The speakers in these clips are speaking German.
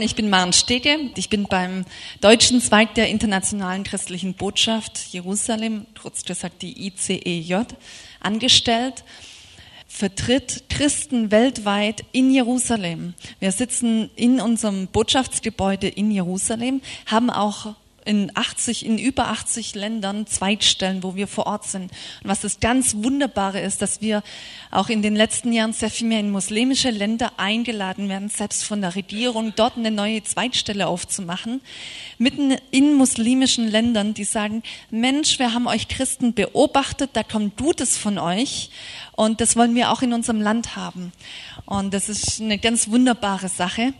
Ich bin Maren Stege. Ich bin beim deutschen Zweig der Internationalen Christlichen Botschaft Jerusalem, kurz gesagt die ICEJ, angestellt. Vertritt Christen weltweit in Jerusalem. Wir sitzen in unserem Botschaftsgebäude in Jerusalem, haben auch in 80, in über 80 Ländern Zweigstellen, wo wir vor Ort sind. Und was das ganz Wunderbare ist, dass wir auch in den letzten Jahren sehr viel mehr in muslimische Länder eingeladen werden, selbst von der Regierung, dort eine neue Zweigstelle aufzumachen, mitten in muslimischen Ländern, die sagen, Mensch, wir haben euch Christen beobachtet, da kommt Gutes von euch und das wollen wir auch in unserem Land haben. Und das ist eine ganz wunderbare Sache.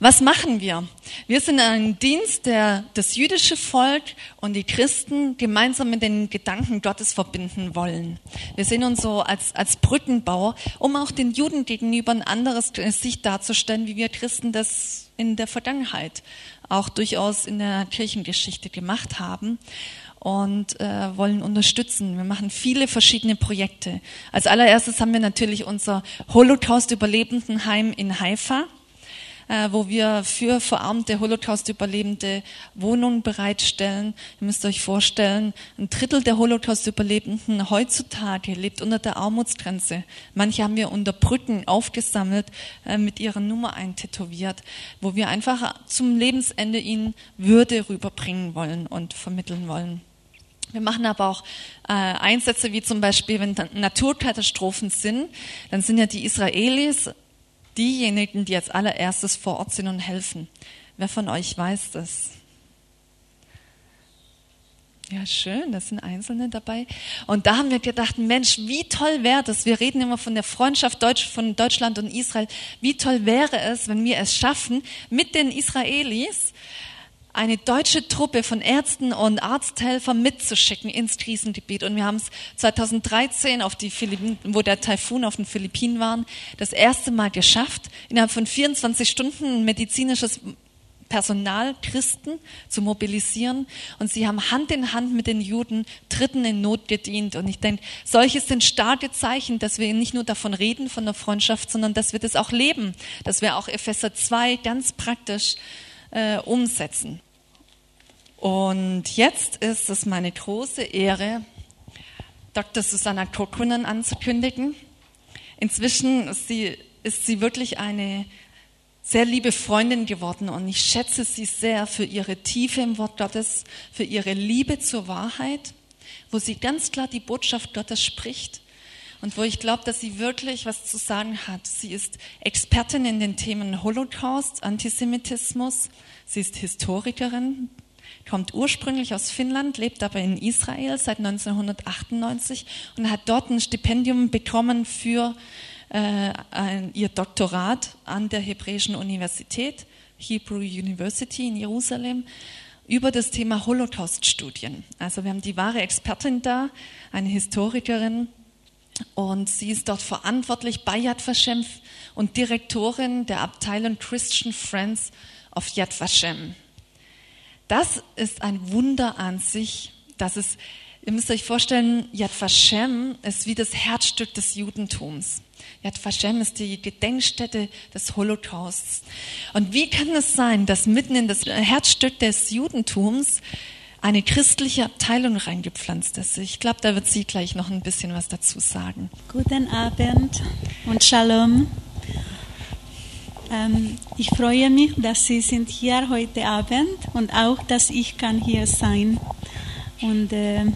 Was machen wir? Wir sind ein Dienst, der das jüdische Volk und die Christen gemeinsam mit den Gedanken Gottes verbinden wollen. Wir sehen uns so als, als Brückenbauer, um auch den Juden gegenüber ein anderes Sicht darzustellen, wie wir Christen das in der Vergangenheit auch durchaus in der Kirchengeschichte gemacht haben und äh, wollen unterstützen. Wir machen viele verschiedene Projekte. Als allererstes haben wir natürlich unser Holocaust-Überlebendenheim in Haifa äh, wo wir für verarmte Holocaust-Überlebende Wohnungen bereitstellen. Ihr müsst euch vorstellen, ein Drittel der Holocaust-Überlebenden heutzutage lebt unter der Armutsgrenze. Manche haben wir unter Brücken aufgesammelt, äh, mit ihrer Nummer eintätowiert, wo wir einfach zum Lebensende ihnen Würde rüberbringen wollen und vermitteln wollen. Wir machen aber auch äh, Einsätze wie zum Beispiel, wenn Naturkatastrophen sind, dann sind ja die Israelis diejenigen, die als allererstes vor Ort sind und helfen. Wer von euch weiß das? Ja, schön, das sind Einzelne dabei. Und da haben wir gedacht, Mensch, wie toll wäre das? Wir reden immer von der Freundschaft Deutsch, von Deutschland und Israel. Wie toll wäre es, wenn wir es schaffen, mit den Israelis eine deutsche Truppe von Ärzten und Arzthelfern mitzuschicken ins Krisengebiet. Und wir haben es 2013 auf die Philippinen, wo der Taifun auf den Philippinen war, das erste Mal geschafft, innerhalb von 24 Stunden medizinisches Personal, Christen zu mobilisieren. Und sie haben Hand in Hand mit den Juden Dritten in Not gedient. Und ich denke, solche sind starke Zeichen, dass wir nicht nur davon reden, von der Freundschaft, sondern dass wir das auch leben, dass wir auch Epheser 2 ganz praktisch äh, umsetzen. Und jetzt ist es meine große Ehre, Dr. Susanna Kokunen anzukündigen. Inzwischen ist sie, ist sie wirklich eine sehr liebe Freundin geworden und ich schätze sie sehr für ihre Tiefe im Wort Gottes, für ihre Liebe zur Wahrheit, wo sie ganz klar die Botschaft Gottes spricht und wo ich glaube, dass sie wirklich was zu sagen hat. Sie ist Expertin in den Themen Holocaust, Antisemitismus, sie ist Historikerin, kommt ursprünglich aus Finnland, lebt aber in Israel seit 1998 und hat dort ein Stipendium bekommen für äh, ein, ihr Doktorat an der Hebräischen Universität, Hebrew University in Jerusalem, über das Thema Holocaust-Studien. Also wir haben die wahre Expertin da, eine Historikerin, und sie ist dort verantwortlich bei Yad Vashem und Direktorin der Abteilung Christian Friends of Yad Vashem. Das ist ein Wunder an sich, dass es, ihr müsst euch vorstellen, Yad Vashem ist wie das Herzstück des Judentums. Yad Vashem ist die Gedenkstätte des Holocausts. Und wie kann es sein, dass mitten in das Herzstück des Judentums eine christliche Abteilung reingepflanzt ist? Ich glaube, da wird sie gleich noch ein bisschen was dazu sagen. Guten Abend und Shalom. Ähm, ich freue mich, dass Sie sind hier heute Abend und auch, dass ich kann hier sein. Und äh,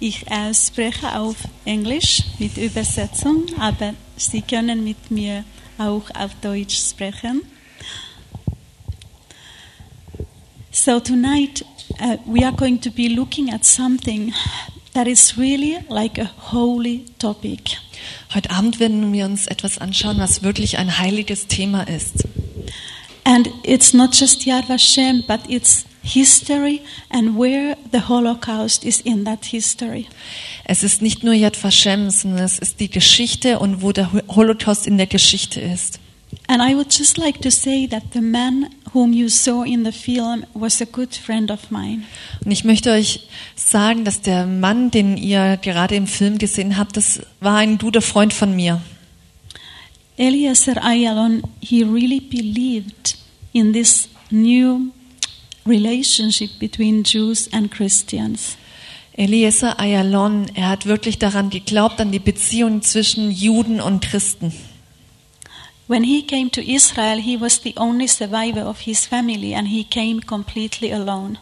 ich äh, spreche auf Englisch mit Übersetzung, aber Sie können mit mir auch auf Deutsch sprechen. So tonight uh, we are going to be looking at something that is really like a holy topic. Heute Abend werden wir uns etwas anschauen, was wirklich ein heiliges Thema ist. And it's not just Yad Vashem, but it's history and where the Holocaust is in that history. Es ist nicht nur Yad Vashem, sondern es ist die Geschichte und wo der Holocaust in der Geschichte ist. And I would just like to say that the man whom you saw in the film was a good friend of mine. Und ich möchte euch sagen, dass der Mann, den ihr gerade im Film gesehen habt, das war ein guter Freund von mir. Eliezer Ayalon, he really believed in this new relationship between Jews and Christians. Eliezer Ayalon, er hat wirklich daran geglaubt, an die Beziehung zwischen Juden und Christen. When he came to Israel, he was the only survivor of his family and he came completely alone.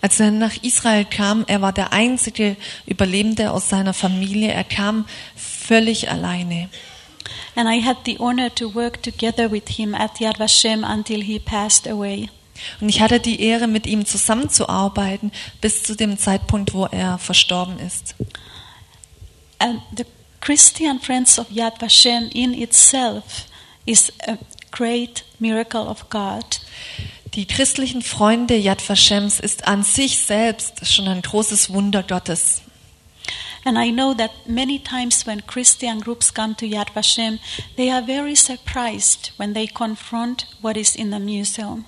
Als er nach Israel kam, er war der einzige Überlebende aus seiner Familie. Er kam völlig alleine. And I had the honor to work together with him at Yad Vashem until he passed away. Und ich hatte die Ehre, mit ihm zusammenzuarbeiten bis zu dem Zeitpunkt, wo er verstorben ist. And the Christian Friends of Yad Vashem in itself is a great miracle of God. Die christlichen Freunde Yad Vashems ist an sich selbst schon ein großes Wunder Gottes. And I know that many times when Christian groups come to Yad Vashem, they are very surprised when they confront what is in the museum.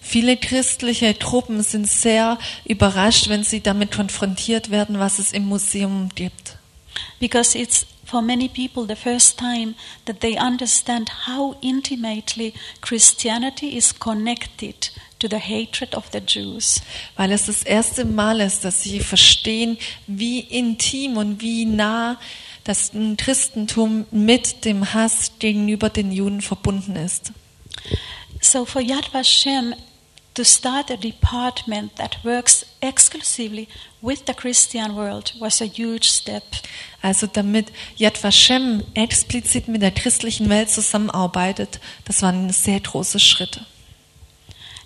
Viele christliche Truppen sind sehr überrascht, wenn sie damit konfrontiert werden, was es im Museum gibt. Because it's for many people the first time that they understand how intimately Christianity is connected to the hatred of the Jews. Weil es das erste Mal ist, dass sie verstehen, wie intim und wie nah das Christentum mit dem Hass gegenüber den Juden verbunden ist. So for Yad Vashem to start a department that works exclusively with the Christian world was a huge step. Also damit Yad Vashem explizit mit der christlichen Welt zusammenarbeitet, das waren sehr große Schritte.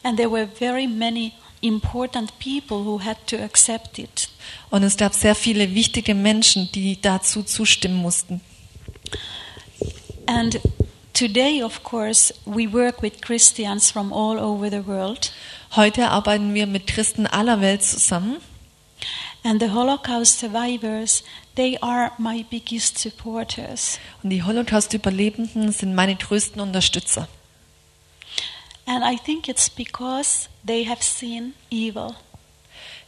And there were very many important people who had to accept it. Und es gab sehr viele wichtige Menschen, die dazu zustimmen mussten. And today, of course, we work with Christians from all over the world. Heute arbeiten wir mit Christen aller Welt zusammen. And the Holocaust survivors, they are my biggest supporters. Und die Holocaust-Überlebenden sind meine größten Unterstützer. And I think it's because they have seen evil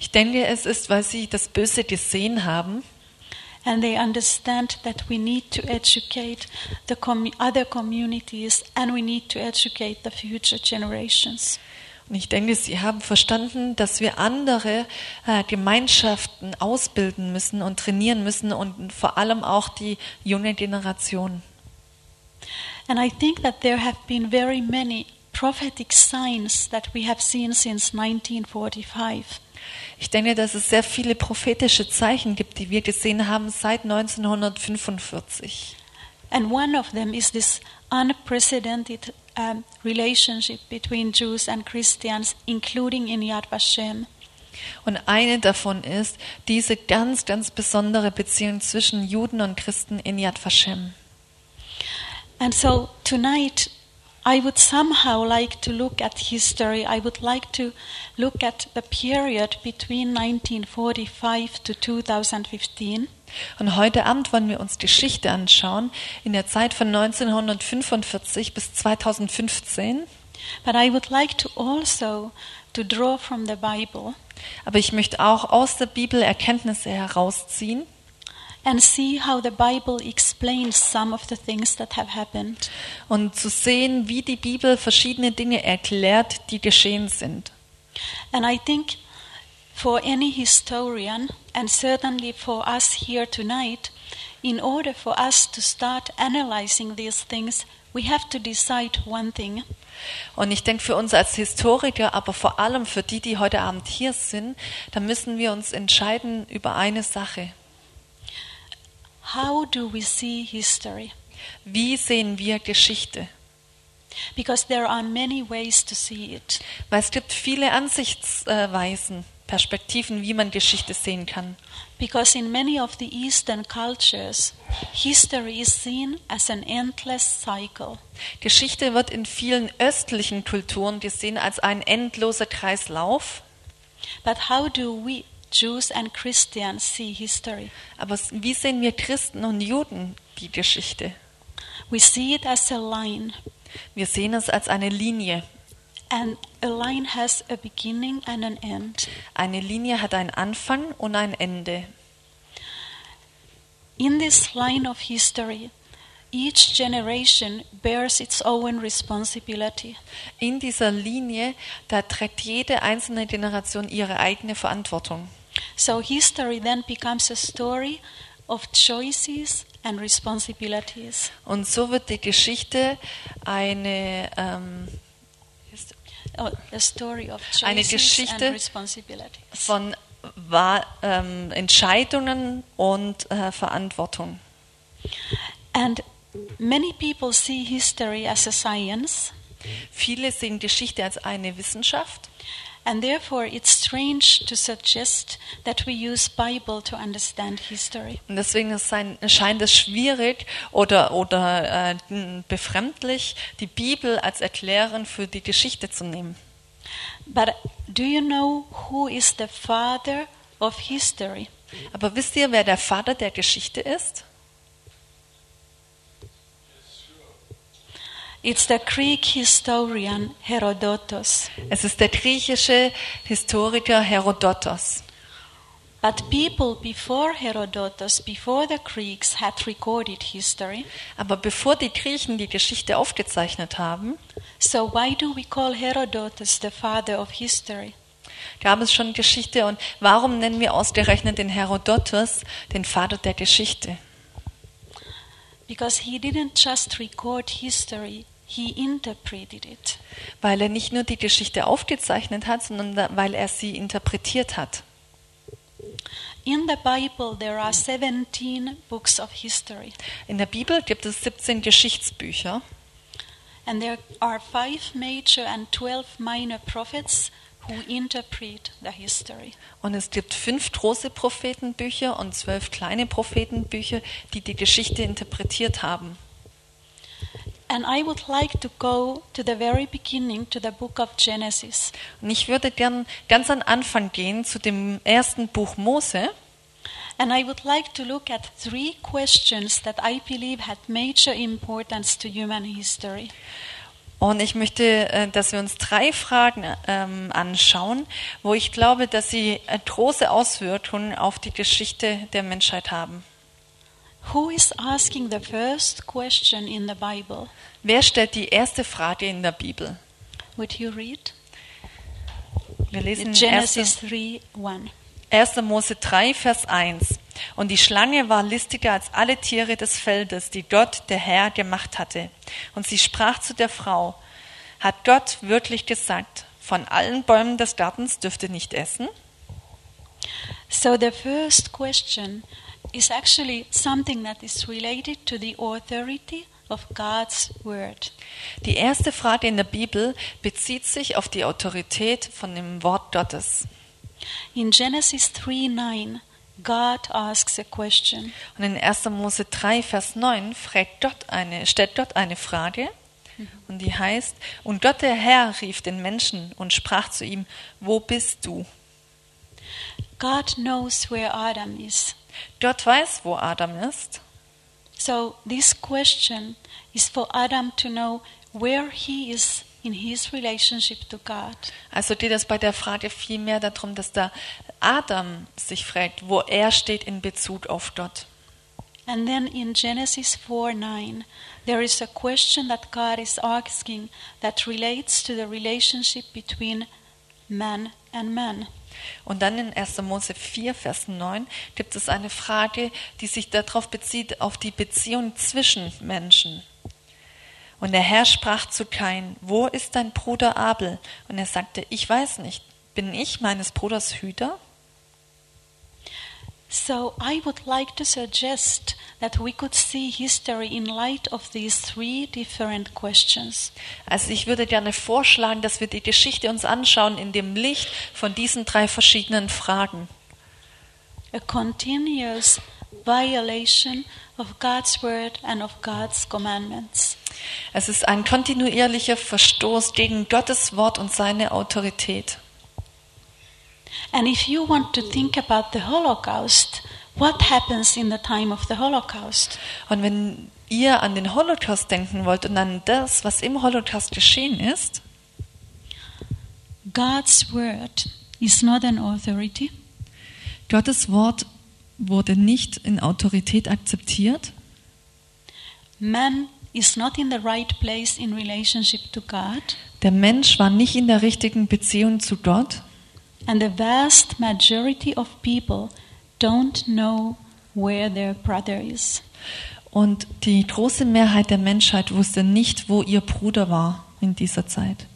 Ich denke, es ist, weil sie das Böse gesehen haben and they understand that we need to educate the commu- other communities and we need to educate the future generations. Und ich denke, sie haben verstanden, dass wir andere äh, Gemeinschaften ausbilden müssen und trainieren müssen und vor allem auch die junge Generation. And I think that there have been very many prophetic signs that we have seen since 1945. Ich denke, dass es sehr viele prophetische Zeichen gibt, die wir gesehen haben seit 1945. And one of them is this unprecedented um, relationship between Jews and Christians, including in Yad Vashem. Und eine davon ist diese ganz, ganz besondere Beziehung zwischen Juden und Christen in Yad Vashem. And so tonight, I would somehow like to look at history. I would like to look at the period between 1945 to 2015. Und heute Abend wollen wir uns Geschichte anschauen in der Zeit von 1945 bis 2015. But I would like to also to draw from the Bible Aber ich möchte auch aus der Bibel Erkenntnisse herausziehen and see how the Bible explains some of the things that have happened. und zu sehen, wie die Bibel verschiedene Dinge erklärt, die geschehen sind. And I think for any historian, and certainly for us here tonight, in order for us to start analyzing these things, we have to decide one thing. Und ich denke, für uns als Historiker, aber vor allem für die, die heute Abend hier sind, da müssen wir uns entscheiden über eine Sache. How do we see history? Wie sehen wir Geschichte? Because there are many ways to see it. Weil es gibt viele Ansichtsweisen, Perspektiven, wie man Geschichte sehen kann. Because in many of the Eastern cultures, history is seen as an endless cycle. Geschichte wird in vielen östlichen Kulturen gesehen als ein endloser Kreislauf. But how do we, Jews and Christians, see history? Aber wie sehen wir Christen und Juden die Geschichte? We see it as a line, Wir sehen es als eine Linie. and a line has a beginning and an end. Eine Linie hat einen Anfang und ein Ende. In this line of history, each generation bears its own responsibility. In dieser Linie, da trägt jede einzelne Generation ihre eigene Verantwortung. So history then becomes a story of choices and responsibilities. Und so wird die Geschichte eine, ähm, Oh, a story of Eine choices Geschichte and responsibilities. von Wahl, ähm, Entscheidungen und äh, Verantwortung. And many people see history as a science, Viele sehen Geschichte als eine Wissenschaft and therefore it's strange to suggest that we use Bible to understand history. und deswegen ist sein, scheint es schwierig oder, oder äh, befremdlich, die Bibel als Erklärerin für die Geschichte zu nehmen. But do you know who is the father of history? Aber wisst ihr, wer der Vater der Geschichte ist? It's the Greek historian Herodotus. Es ist der griechische Historiker Herodotos. But people before Herodotus, before the Greeks, had recorded history. Aber bevor die Griechen die Geschichte aufgezeichnet haben, So why do we call Herodotus the father of history? gab es schon Geschichte. Und warum nennen wir ausgerechnet den Herodotos den Vater der Geschichte? Because he didn't just record history, he interpreted it. Weil er nicht nur die Geschichte aufgezeichnet hat, sondern da- weil er sie interpretiert hat. In the Bible, there are 17 books of history, In der Bibel gibt es 17 Geschichtsbücher and there are five major and 12 minor prophets who interpret the history. und es gibt fünf große Prophetenbücher und zwölf kleine Prophetenbücher, die die Geschichte interpretiert haben. And I would like to go to the very beginning, to the book of Genesis. Und ich würde gern ganz an Anfang gehen zu dem ersten Buch Mose. And I would like to look at three questions that I believe had major importance to human history. Und ich möchte, äh, dass wir uns drei Fragen ähm, anschauen, wo ich glaube, dass sie äh, große Auswirkungen auf die Geschichte der Menschheit haben. Who is asking the first question in the Bible? Wer stellt die erste Frage in der Bibel? Would you read? Wir lesen Genesis 1. 3 1. 1. Mose 3, Vers 1. Und die Schlange war listiger als alle Tiere des Feldes, die Gott, der Herr, gemacht hatte. Und sie sprach zu der Frau, hat Gott wirklich gesagt, von allen Bäumen des Gartens dürft ihr nicht essen? So the first question is actually something that is related to the authority of God's word. Die erste Frage in der Bibel bezieht sich auf die Autorität von dem Wort Gottes. In Genesis 3 9, God asks a question. Und in 1. Mose 3, Vers 9 fragt Gott eine, stellt Gott eine Frage und die heißt, und Gott der Herr rief den Menschen und sprach zu ihm, wo bist du? God knows where Adam is. Gott weiß, wo Adam ist. So this question is for Adam to know where he is in his relationship to God. Also geht es bei der Frage vielmehr darum, dass da Adam sich fragt, wo er steht in Bezug auf Gott. And then in Genesis 4 9, there is a question that God is asking that relates to the relationship between man and man. Und dann in 1. Mose 4, Vers 9 gibt es eine Frage, die sich darauf bezieht, auf die Beziehung zwischen Menschen. Und der Herr sprach zu Kain, wo ist dein Bruder Abel? Und er sagte, ich weiß nicht, bin ich meines Bruders Hüter? So I would like to suggest that we could see history in light of these three different questions. Also ich würde gerne vorschlagen, dass wir die Geschichte uns anschauen in dem Licht von diesen drei verschiedenen Fragen. A continuous violation of God's word and of God's commandments. Es ist ein kontinuierlicher Verstoß gegen Gottes Wort und seine Autorität. And if you want to think about the Holocaust, what happens in the time of the Holocaust? Und wenn ihr an den Holocaust denken wollt und an das, was im Holocaust geschehen ist, God's word is not an authority, Gottes Wort wurde nicht in Autorität akzeptiert. man is not in the right place in relationship to God, Der Mensch war nicht in der richtigen Beziehung zu Gott and the vast majority of people don't know where their brother is. und die große Mehrheit der Menschheit wusste nicht, wo ihr Bruder war in dieser Zeit.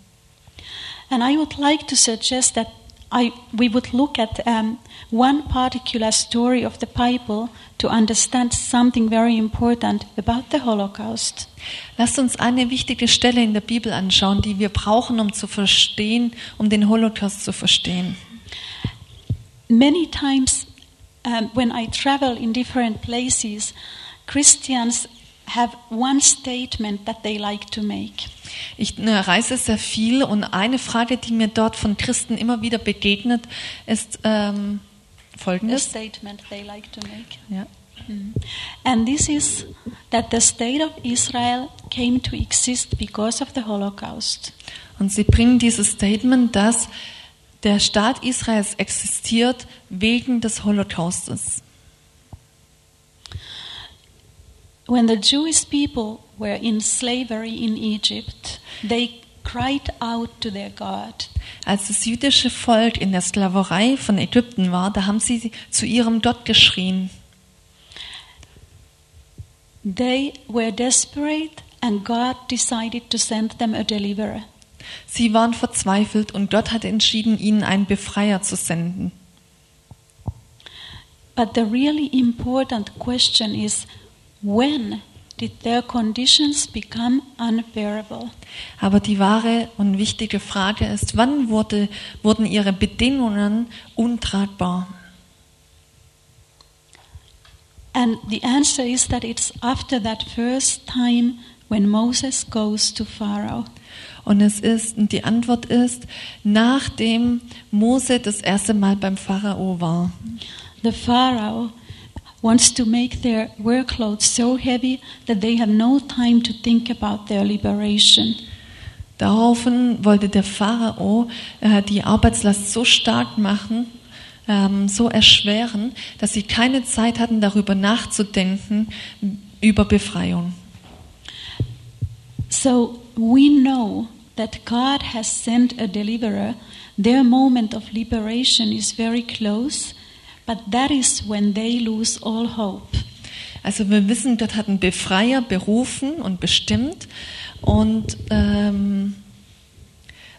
And I would like to suggest that I, we would look at um, one particular story of the Bible to understand something very important about the Holocaust. Lasst uns eine wichtige Stelle in der Bibel anschauen, die wir brauchen, um zu verstehen, um den Holocaust zu verstehen. Many times, um, when I travel in different places, Christians have one statement that they like to make. Ich reise sehr viel und eine Frage, die mir dort von Christen immer wieder begegnet, ist ähm, The folgendes. statement they like to make. Ja. And this is that the state of Israel came to exist because of the Holocaust. Und sie bringen dieses Statement, dass der Staat Israels existiert wegen des Holocaustes. When the Jewish people were in slavery in Egypt, they cried out to their God. Als das jüdische Volk in der Sklaverei von Ägypten war, da haben sie zu ihrem Gott geschrien. They were desperate, and God decided to send them a deliverer. Sie waren verzweifelt und Gott hat entschieden, ihnen einen Befreier zu senden. But the really important question is when did their conditions become unbearable? Aber die wahre und wichtige Frage ist, wann wurde, wurden ihre Bedingungen untragbar? And the answer is that it's after that first time when Moses goes to Pharaoh. Und es ist, und die Antwort ist, nachdem Mose das erste Mal beim Pharao war. The Pharaoh wants to make their workload so heavy that they have no time to think about their liberation. Daraufhin wollte der Pharao äh, die Arbeitslast so stark machen, ähm, so erschweren, dass sie keine Zeit hatten, darüber nachzudenken, über Befreiung. So we know that God has sent a deliverer. Their moment of liberation is very close, but that is when they lose all hope. Also wir wissen, Gott hat einen Befreier berufen und bestimmt und ähm,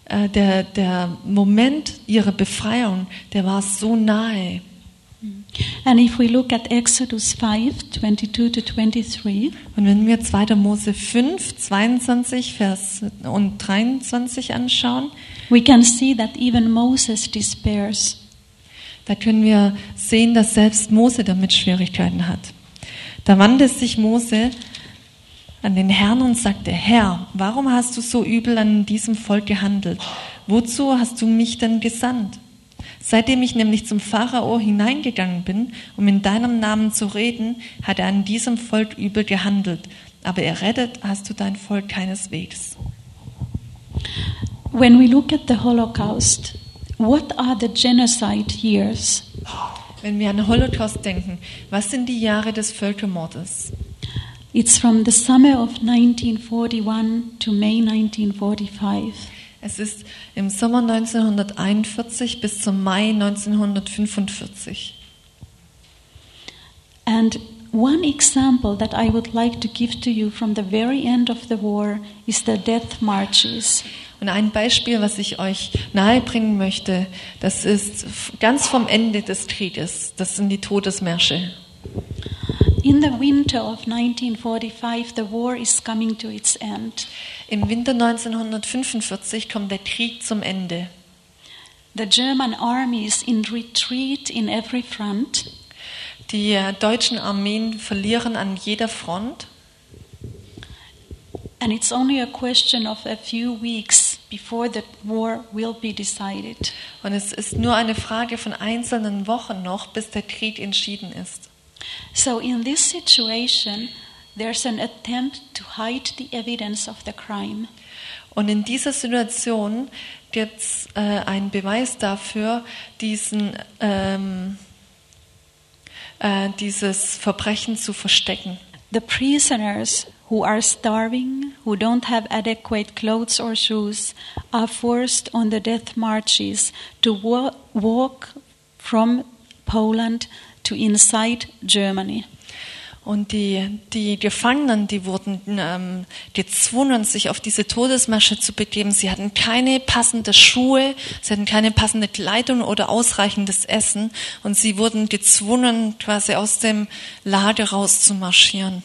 äh, der, der Moment ihrer Befreiung, der war so nahe. And if we look at Exodus 5 22 to 23, Und wenn wir 2. Mose 5, 22 Vers und 23 anschauen, we can see that even Moses despairs. Da können wir sehen, dass selbst Mose damit Schwierigkeiten hat. Da wandte sich Mose an den Herrn und sagte, Herr, warum hast du so übel an diesem Volk gehandelt? Wozu hast du mich denn gesandt? Seitdem ich nämlich zum Pharao hineingegangen bin, um in deinem Namen zu reden, hat er an diesem Volk übel gehandelt. Aber errettet hast du dein Volk keineswegs. When we look at the Holocaust, what are the genocide years? Wenn wir an Holocaust denken, was sind die Jahre des Völkermordes? It's from the summer of 1941 to May 1945. Es ist im Sommer 1941 bis zum Mai 1945. And one example that I would like to give to you from the very end of the war is the death marches. Und ein Beispiel, was ich euch nahebringen möchte, das ist ganz vom Ende des Krieges. Das sind die Todesmärsche. In the winter of 1945, the war is coming to its end. Im Winter 1945 kommt der Krieg zum Ende. The German army is in retreat in every front, Die deutschen Armeen verlieren an jeder Front. and it's only a question of a few weeks before the war will be decided. Und es ist nur eine Frage von einzelnen Wochen noch, bis der Krieg entschieden ist. So, in this situation, there's an attempt to hide the evidence of the crime. Und in dieser Situation gibt es äh, einen Beweis dafür, diesen, ähm, äh, dieses Verbrechen zu verstecken. The prisoners who who are starving, who don't have adequate clothes or shoes, are forced on the death marches to walk from Poland to inside Germany. Und die, die Gefangenen, die wurden ähm, gezwungen, sich auf diese Todesmasche zu begeben. Sie hatten keine passende Schuhe, sie hatten keine passende Kleidung oder ausreichendes Essen. Und sie wurden gezwungen, quasi aus dem Lager raus zu marschieren.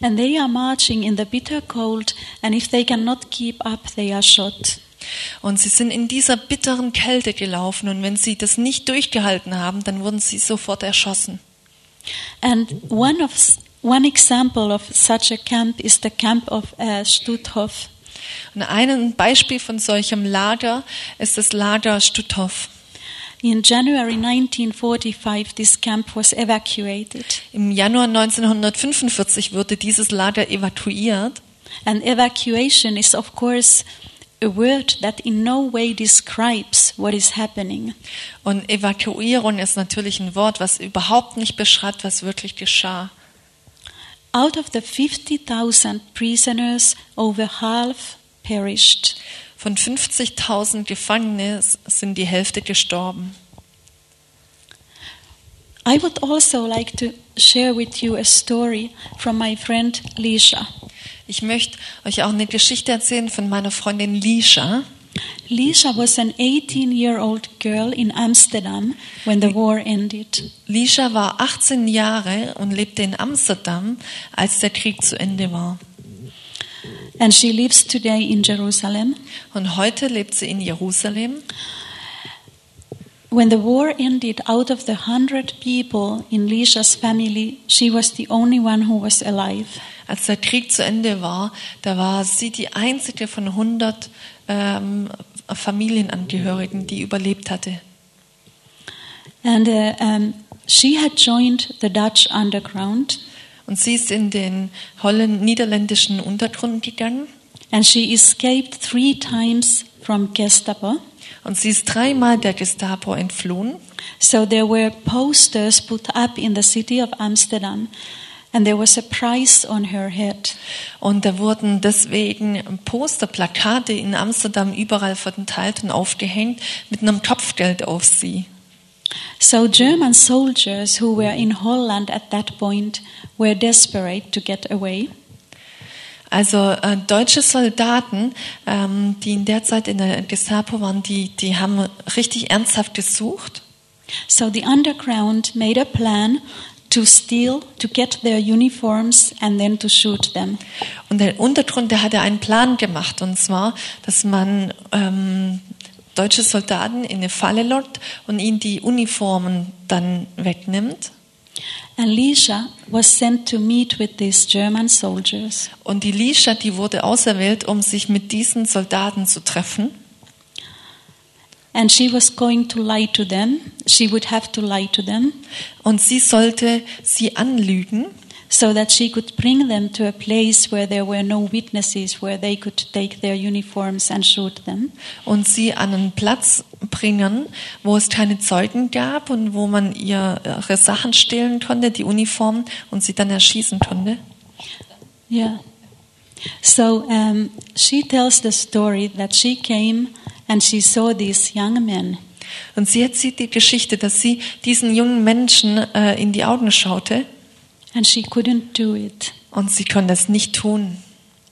And they are marching in the bitter cold, and if they cannot keep up, they are shot. Und sie sind in dieser bitteren Kälte gelaufen. Und wenn sie das nicht durchgehalten haben, dann wurden sie sofort erschossen. And one of one example of such a camp is the camp of uh, Stutthof. Und ein Beispiel von solchem Lager ist das Lager Stutthof. In January 1945, this camp was evacuated, Im Januar 1945 wurde dieses Lager evakuiert. and evacuation is, of course, a word that in no way describes what is happening. Und Evakuierung ist natürlich ein Wort, was überhaupt nicht beschreibt, was wirklich geschah. Out of the 50,000 prisoners, over half perished. Von 50.000 Gefangenen sind die Hälfte gestorben. I would also like to share with you a story from my friend Lisha. Ich möchte euch auch eine Geschichte erzählen von meiner Freundin Lisha. Lisha was an 18 year old girl in Amsterdam when the war ended. Lisha war 18 Jahre und lebte in Amsterdam, als der Krieg zu Ende war. And she lives today in Jerusalem. Und heute lebt sie in Jerusalem. When the war ended, out of the 100 people in Lisha's family, she was the only one who was alive. Als der Krieg zu Ende war, da war sie die einzige von 100 ähm, Familienangehörigen, die überlebt hatte. And uh, um, she had joined the Dutch underground, Und sie ist in den Holland niederländischen Untergrund gegangen and she escaped three times from Gestapo. Und sie ist dreimal der Gestapo entflohen. So there were posters put up in the city of Amsterdam, and there was a price on her head. Und da wurden deswegen Poster, Plakate in Amsterdam überall verteilt und aufgehängt mit einem Kopfgeld auf sie. So German soldiers who were in Holland at that point were desperate to get away. Also äh, deutsche Soldaten, ähm, die in der Zeit in der Gestapo waren, die, die haben richtig ernsthaft gesucht. So the underground made a plan to steal, to get their uniforms, and then to shoot them. Und der Untergrund, der hatte einen Plan gemacht, und zwar, dass man ähm, deutsche Soldaten in eine Falle lockt und ihnen die Uniformen dann wegnimmt. And Lisha was sent to meet with these German soldiers. Und die Lisha, die wurde auserwählt, um sich mit diesen Soldaten zu treffen. And she was going to lie to them. She would have to lie to them Und sie sollte sie anlügen, so that she could bring them to a place where there were no witnesses, where they could take their uniforms and shoot them. und sie an einen Platz bringen, wo es keine Zeugen gab und wo man ihre Sachen stehlen konnte, die Uniformen, und sie dann erschießen konnte. Yeah. So um, she tells the story that she came and she saw these young men. Und sie erzählt die Geschichte, dass sie diesen jungen Menschen äh, in die Augen schaute And she couldn't do it. und sie konnte es nicht tun.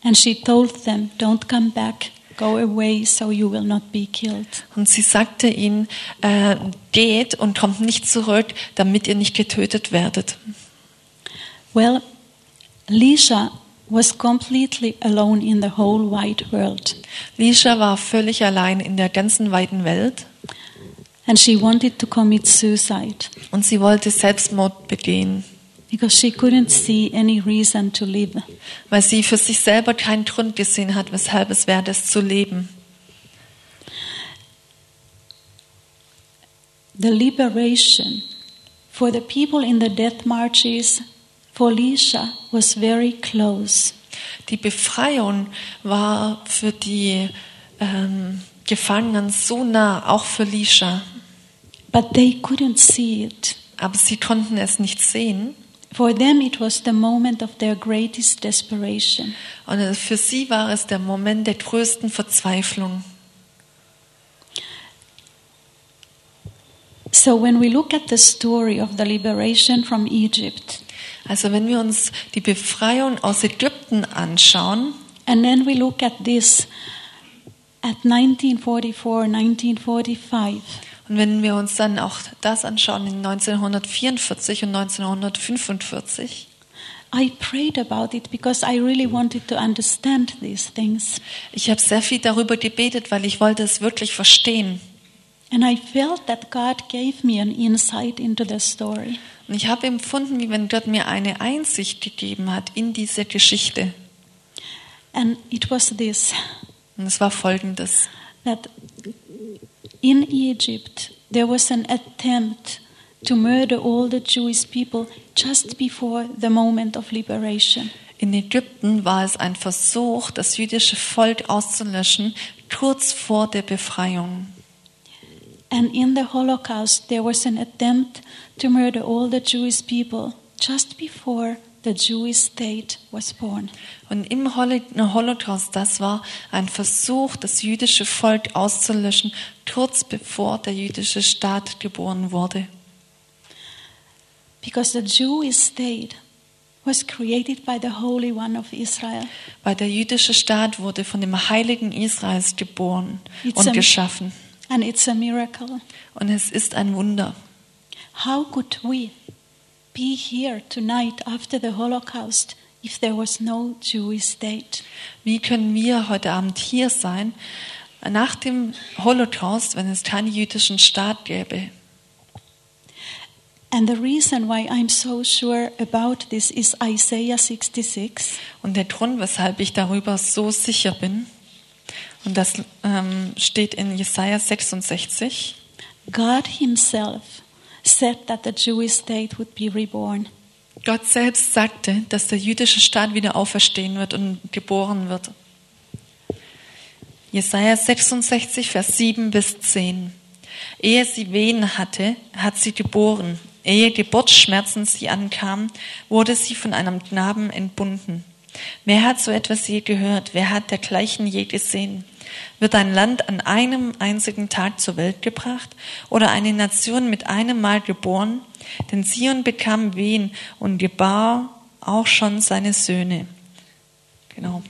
And she told them, Don't come back, go away so you will not be killed. Und sie sagte ihnen, äh, geht und kommt nicht zurück, damit ihr nicht getötet werdet. Well, Lisha was completely alone in the whole wide world. Lisha war völlig allein in der ganzen weiten Welt And she wanted to commit suicide und sie wollte Selbstmord begehen, because she couldn't see any reason to live. weil sie für sich selber keinen Grund gesehen hat, weshalb es wert ist zu leben. The liberation for the people in the death marches for Lisha was very close. Die Befreiung war für die ähm, Gefangenen so nah, auch für Lisha. But they couldn't see it. Aber sie konnten es nicht sehen. For them, it was the moment of their greatest desperation. Und für sie war es der Moment der größten Verzweiflung. So, when we look at the story of the liberation from Egypt, Also wenn wir uns die Befreiung aus Ägypten anschauen and then we look at this at 1944, 1945, und wenn wir uns dann auch das anschauen in 1944 und 1945, I prayed about it because I really wanted to understand these things. ich habe sehr viel darüber gebetet, weil ich wollte es wirklich verstehen. And I felt that God gave me an insight into the story. Und ich habe empfunden, wie wenn Gott mir eine Einsicht gegeben hat in diese Geschichte. And it was this Und es war folgendes. that in Egypt there was an attempt to murder all the Jewish people just before the moment of liberation. In Ägypten war es ein Versuch, das jüdische Volk auszulöschen, kurz vor der Befreiung. And in the Holocaust, there was an attempt to murder all the Jewish people just before the Jewish state was born. Und im Holo- Holocaust, das war ein Versuch, das jüdische Volk auszulöschen, kurz bevor der jüdische Staat geboren wurde. Because the Jewish state was created by the Holy One of Israel. Weil der jüdische Staat wurde von dem Heiligen Israels geboren It's und a- geschaffen. And it's a miracle. Und es ist ein Wunder. How could we be here tonight after the Holocaust if there was no Jewish state? Wie können wir heute Abend hier sein, nach dem Holocaust, wenn es keinen jüdischen Staat gäbe? And the reason why I'm so sure about this is Isaiah 66. Und der Grund, weshalb ich darüber so sicher bin, und das ähm, steht in Jesaja 66, God Himself said that the Jewish state would be reborn. Gott selbst sagte, dass der jüdische Staat wieder auferstehen wird und geboren wird. Jesaja 66, Vers 7 bis 10. Ehe sie Wehen hatte, hat sie geboren. Ehe Geburtsschmerzen sie ankamen, wurde sie von einem Knaben entbunden. Wer hat so etwas je gehört? Wer hat dergleichen je gesehen? Wird ein Land an einem einzigen Tag zur Welt gebracht oder eine Nation mit einem Mal geboren? Denn Zion bekam Wehen und gebar auch schon seine Söhne. Genau.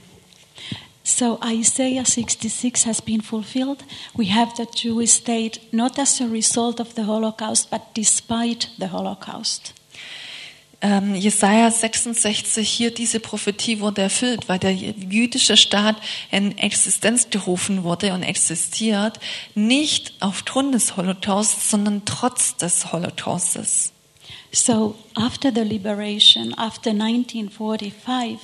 So Isaiah 66 has been fulfilled. We have the Jewish state not as a result of the Holocaust, but despite the Holocaust. Ähm, Jesaja 66, hier diese Prophetie wurde erfüllt, weil der jüdische Staat in Existenz gerufen wurde und existiert, nicht aufgrund des Holocausts, sondern trotz des Holocaustes. So after the liberation, after 1945,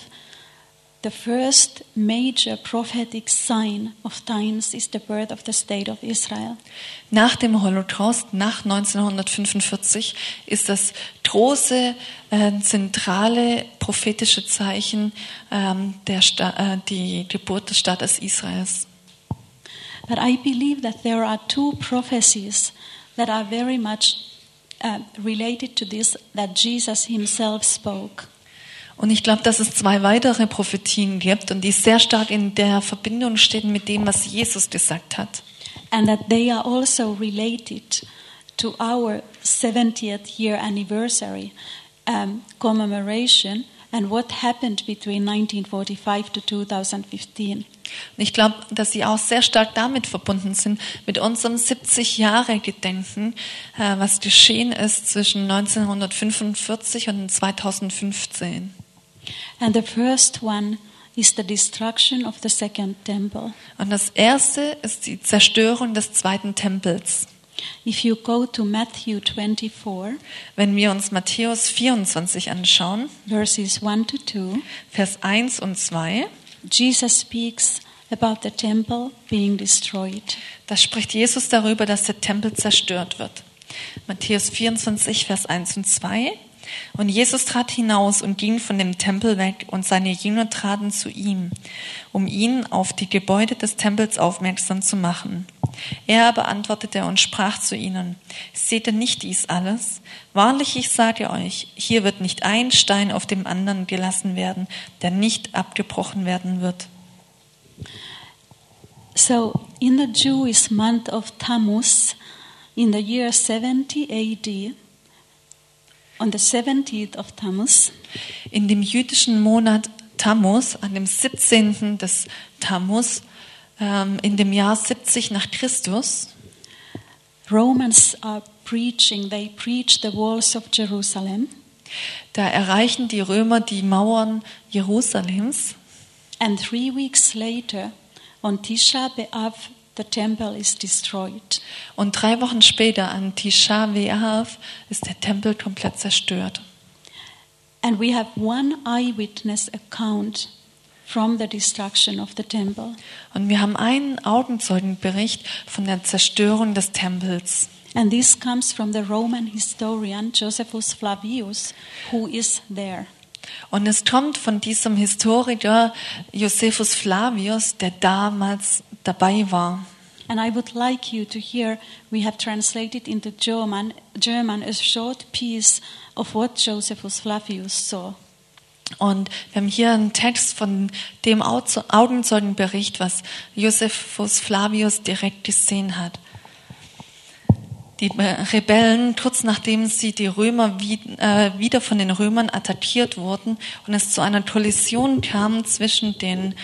the first major prophetic sign of times is the birth of the state of Israel. Nach dem Holocaust, nach 1945, ist das große, äh, zentrale prophetische Zeichen ähm, der Sta äh, die Geburt des Staates Israels. But I believe that there are two prophecies that are very much uh, related to this that Jesus himself spoke. Und ich glaube, dass es zwei weitere Prophetien gibt und die sehr stark in der Verbindung stehen mit dem, was Jesus gesagt hat. and that they are also related to our 70th year anniversary um, commemoration and what happened between 1945 to 2015. Und ich glaube, dass sie auch sehr stark damit verbunden sind, mit unserem 70 Jahre Gedenken, äh, was geschehen ist zwischen 1945 und 2015. And the first one is the destruction of the second temple. Und das erste ist die Zerstörung des zweiten Tempels. If you go to Matthew 24, Wenn wir uns Matthäus 24 anschauen, verses 1 to 2, Vers 1 und 2, Jesus speaks about the temple being destroyed. da spricht Jesus darüber, dass der Tempel zerstört wird. Matthäus 24, Vers 1 und 2. Und Jesus trat hinaus und ging von dem Tempel weg, und seine Jünger traten zu ihm, um ihn auf die Gebäude des Tempels aufmerksam zu machen. Er aber antwortete und sprach zu ihnen, seht ihr nicht dies alles? Wahrlich, ich sage euch, hier wird nicht ein Stein auf dem anderen gelassen werden, der nicht abgebrochen werden wird. So, in the Jewish month of Tammuz, in the year 70 AD, on the 70th of Tammuz, In dem jüdischen Monat Tammuz, an dem 17. des Tammuz, ähm, in dem Jahr 70 nach Christus, Romans are preaching, they preach the walls of Jerusalem, da erreichen die Römer die Mauern Jerusalems. and three weeks later, on Tisha B'Av, the temple is destroyed. Und drei Wochen später, an Tisha B'Av, ist der Tempel komplett zerstört. And we have one eyewitness account from the destruction of the temple. Und wir haben einen Augenzeugenbericht von der Zerstörung des Tempels. And this comes from the Roman historian Josephus Flavius, who is there. Und es kommt von diesem Historiker Josephus Flavius, der damals dabei war. And I would like you to hear, we have translated into German, German a short piece of what Josephus Flavius saw. Und wir haben hier einen Text von dem Augenzeugenbericht, was Josephus Flavius direkt gesehen hat. Die Rebellen, kurz nachdem sie die Römer wie- äh, wieder von den Römern attackiert wurden und es zu einer Kollision kam zwischen den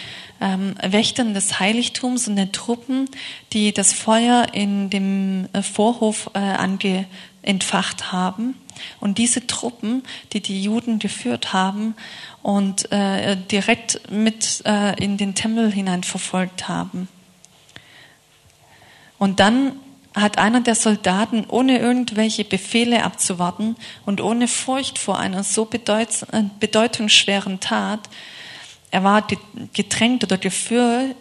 ähm, Wächtern des Heiligtums und den Truppen, die das Feuer in dem äh, Vorhof äh, ange entfacht haben. Und diese Truppen, die die Juden geführt haben und äh, direkt mit äh, in den Tempel hinein verfolgt haben. Und dann hat einer der Soldaten, ohne irgendwelche Befehle abzuwarten und ohne Furcht vor einer so äh, bedeutungsschweren Tat, er war ge- gedrängt oder geführt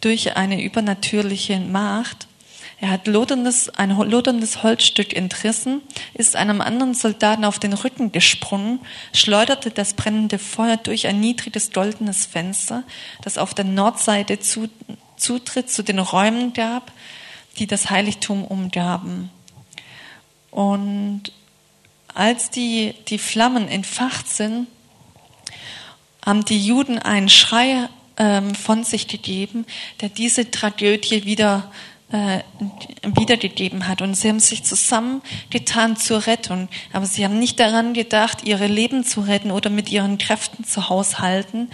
durch eine übernatürliche Macht. Er hat loderndes, ein loderndes Holzstück entrissen, ist einem anderen Soldaten auf den Rücken gesprungen, schleuderte das brennende Feuer durch ein niedriges goldenes Fenster, das auf der Nordseite zu, Zutritt zu den Räumen gab, die das Heiligtum umgaben. Und als die, die Flammen entfacht sind, haben die Juden einen Schrei ähm, von sich gegeben, der diese Tragödie wieder äh, wiedergegeben hat. Und sie haben sich zusammengetan zur Rettung. Aber sie haben nicht daran gedacht, ihre Leben zu retten oder mit ihren Kräften zu haushalten.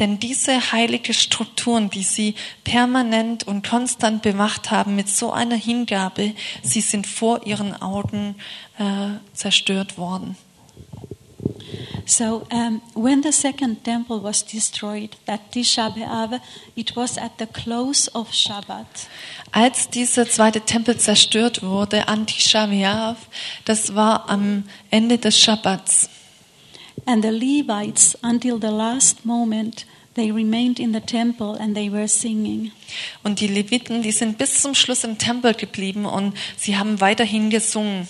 Denn diese heilige Strukturen, die sie permanent und konstant bewacht haben mit so einer Hingabe, sie sind vor ihren Augen äh, zerstört worden. So, um, when the second temple was destroyed, that Tisha B'Av, it was at the close of Shabbat. Als dieser zweite Tempel zerstört wurde, an Tisha B'Av, das war am Ende des Schabbats. And the Levites, until the last moment, they remained in the temple and they were singing. Und die Leviten, die sind bis zum Schluss im Tempel geblieben und sie haben weiterhin gesungen.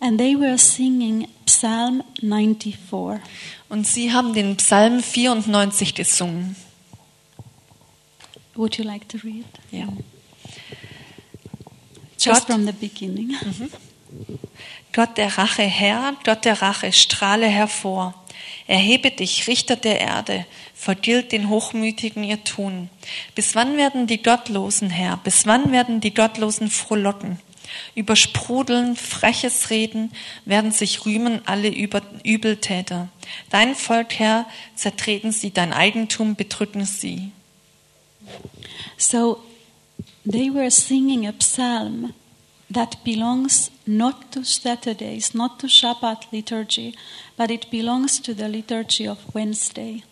And they were singing Psalm 94. Und sie haben den Psalm 94 gesungen. Would you like to read? Ja. Just from the beginning. Gott der Rache Herr, Gott der Rache, strahle hervor. Erhebe dich, Richter der Erde, vergilt den Hochmütigen ihr Tun. Bis wann werden die Gottlosen, Herr, bis wann werden die Gottlosen frohlocken? Übersprudeln, freches Reden, werden sich rühmen alle Über Übeltäter. Dein Volk, Herr, zertreten sie, dein Eigentum bedrücken sie. So they were singing a psalm that belongs not to Saturdays, not to Shabbat liturgy, but it belongs to the liturgy of Wednesday.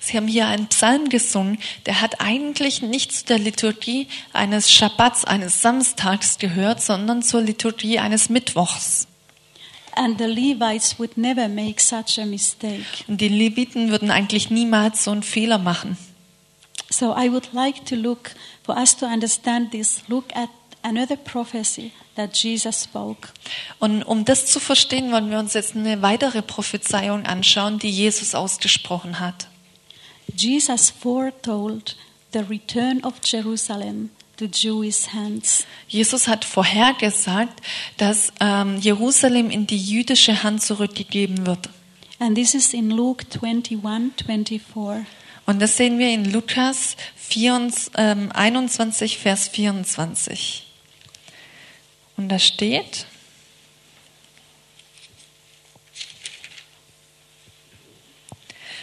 Sie haben hier einen Psalm gesungen, der hat eigentlich nicht zu der Liturgie eines Schabbats, eines Samstags gehört, sondern zur Liturgie eines Mittwochs. And the Levites would never make such a mistake. Und die Leviten würden eigentlich niemals so einen Fehler machen. So I would like to look, for us to understand this, look at another prophecy that Jesus spoke. Und um das zu verstehen, wollen wir uns jetzt eine weitere Prophezeiung anschauen, die Jesus ausgesprochen hat. Jesus foretold the return of Jerusalem to Jewish hands. Jesus hat vorhergesagt, dass ähm, Jerusalem in die jüdische Hand zurückgegeben wird. And this is in Luke 21 24. Und das sehen wir in Lukas 24, ähm, 21, Vers 24. Und da steht,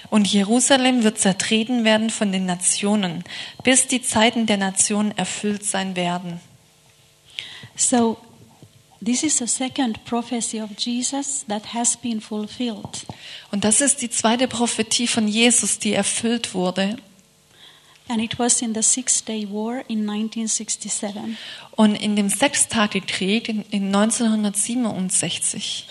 Und Jerusalem wird zertreten werden von den Nationen, bis die Zeiten der Nationen erfüllt sein werden. So, this is the second prophecy of Jesus that has been fulfilled. Und das ist die zweite Prophetie von Jesus, die erfüllt wurde. And it was in the Six Day War in 1967. Und in dem Sechstagekrieg in, in 1967.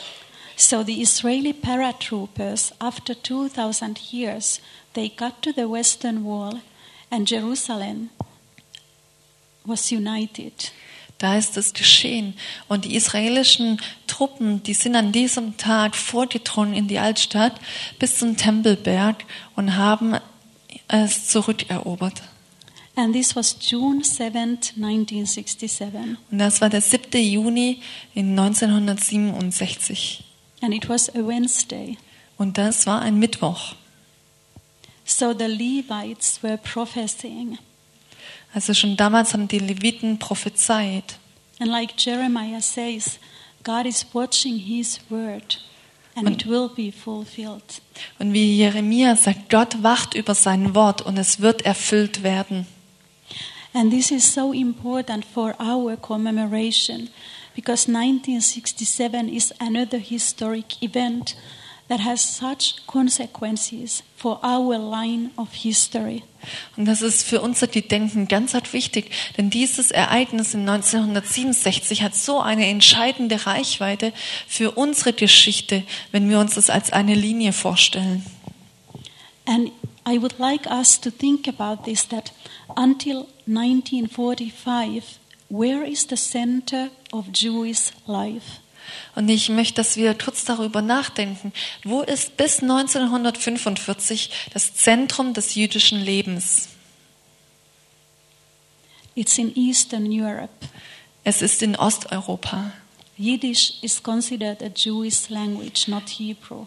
So the Israeli paratroopers, after 2,000 years, they got to the Western Wall and Jerusalem was united. Da ist es geschehen. Und die israelischen Truppen, die sind an diesem Tag vorgedrungen in die Altstadt bis zum Tempelberg und haben es zurückerobert. And this was June 7, 1967. Und das war der 7. Juni in 1967. And it was a Wednesday. Und das war ein Mittwoch. So the Levites were prophesying. Also schon damals haben die Leviten prophezeit. And like Jeremiah says, God is watching his word and it will be fulfilled. Und wie Jeremia sagt, Gott wacht über sein Wort und es wird erfüllt werden. And this is so important for our commemoration because 1967 is another historic event that has such consequences for our line of history. Und das ist für unser Gedenken ganz arg wichtig, denn dieses Ereignis in 1967 hat so eine entscheidende Reichweite für unsere Geschichte, wenn wir uns das als eine Linie vorstellen. And I would like us to think about this that until 1945, where is the center of Jewish life? Und ich möchte, dass wir kurz darüber nachdenken, wo ist bis 1945 das Zentrum des jüdischen Lebens? It's in Eastern Europe. Es ist in Osteuropa. Yiddish is considered a Jewish language, not Hebrew.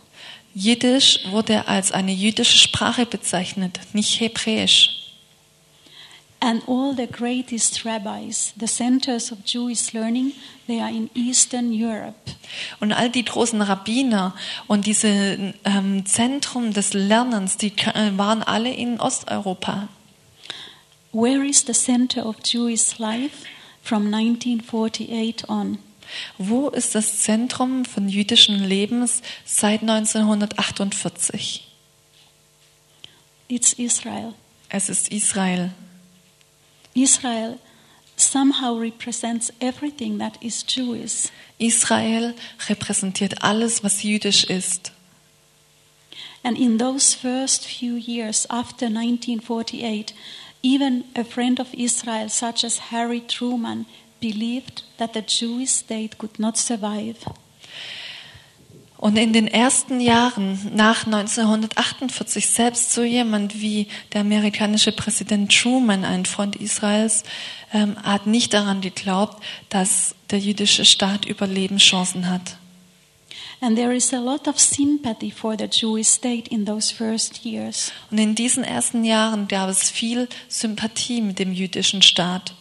Jiddisch wurde als eine jüdische Sprache bezeichnet, nicht Hebräisch. And all the greatest rabbis, the centers of Jewish learning, they are in Eastern Europe. Und all die großen Rabbiner und diese ähm, Zentrum des Lernens, die ka- waren alle in Osteuropa. Where is the center of Jewish life from 1948 on? Wo ist das Zentrum von jüdischen Lebens seit 1948? It's Israel. Es ist Israel. Israel somehow represents everything that is Jewish. Israel repräsentiert alles, was jüdisch ist. And in those first few years after 1948, even a friend of Israel, such as Harry Truman, believed that the Jewish state could not survive. Und in den ersten Jahren nach 1948 selbst so jemand wie der amerikanische Präsident Truman, ein Freund Israels, ähm, hat nicht daran geglaubt, dass der jüdische Staat Überlebenschancen hat. Und in diesen ersten Jahren gab es viel Sympathie mit dem jüdischen Staat.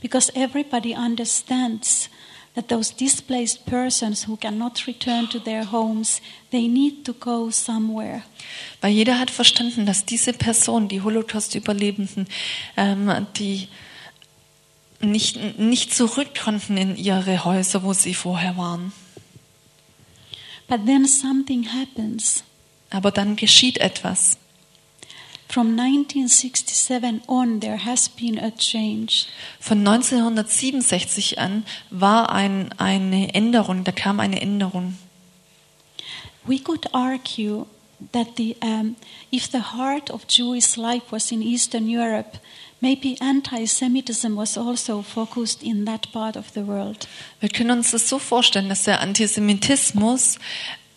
Because everybody understands that those displaced persons who cannot return to their homes, they need to go somewhere. Weil jeder hat verstanden, dass diese Personen, die Holocaust-Überlebenden, ähm, die nicht, nicht zurück konnten in ihre Häuser, wo sie vorher waren. But then something happens. Aber dann geschieht etwas. From 1967 on, there has been a change. Von 1967 an war ein, eine Änderung, da kam eine Änderung. We could argue that the, um, if the heart of Jewish life was in Eastern Europe, maybe anti Semitism was also focused in that part of the world. Wir können uns das so vorstellen, dass der Antisemitismus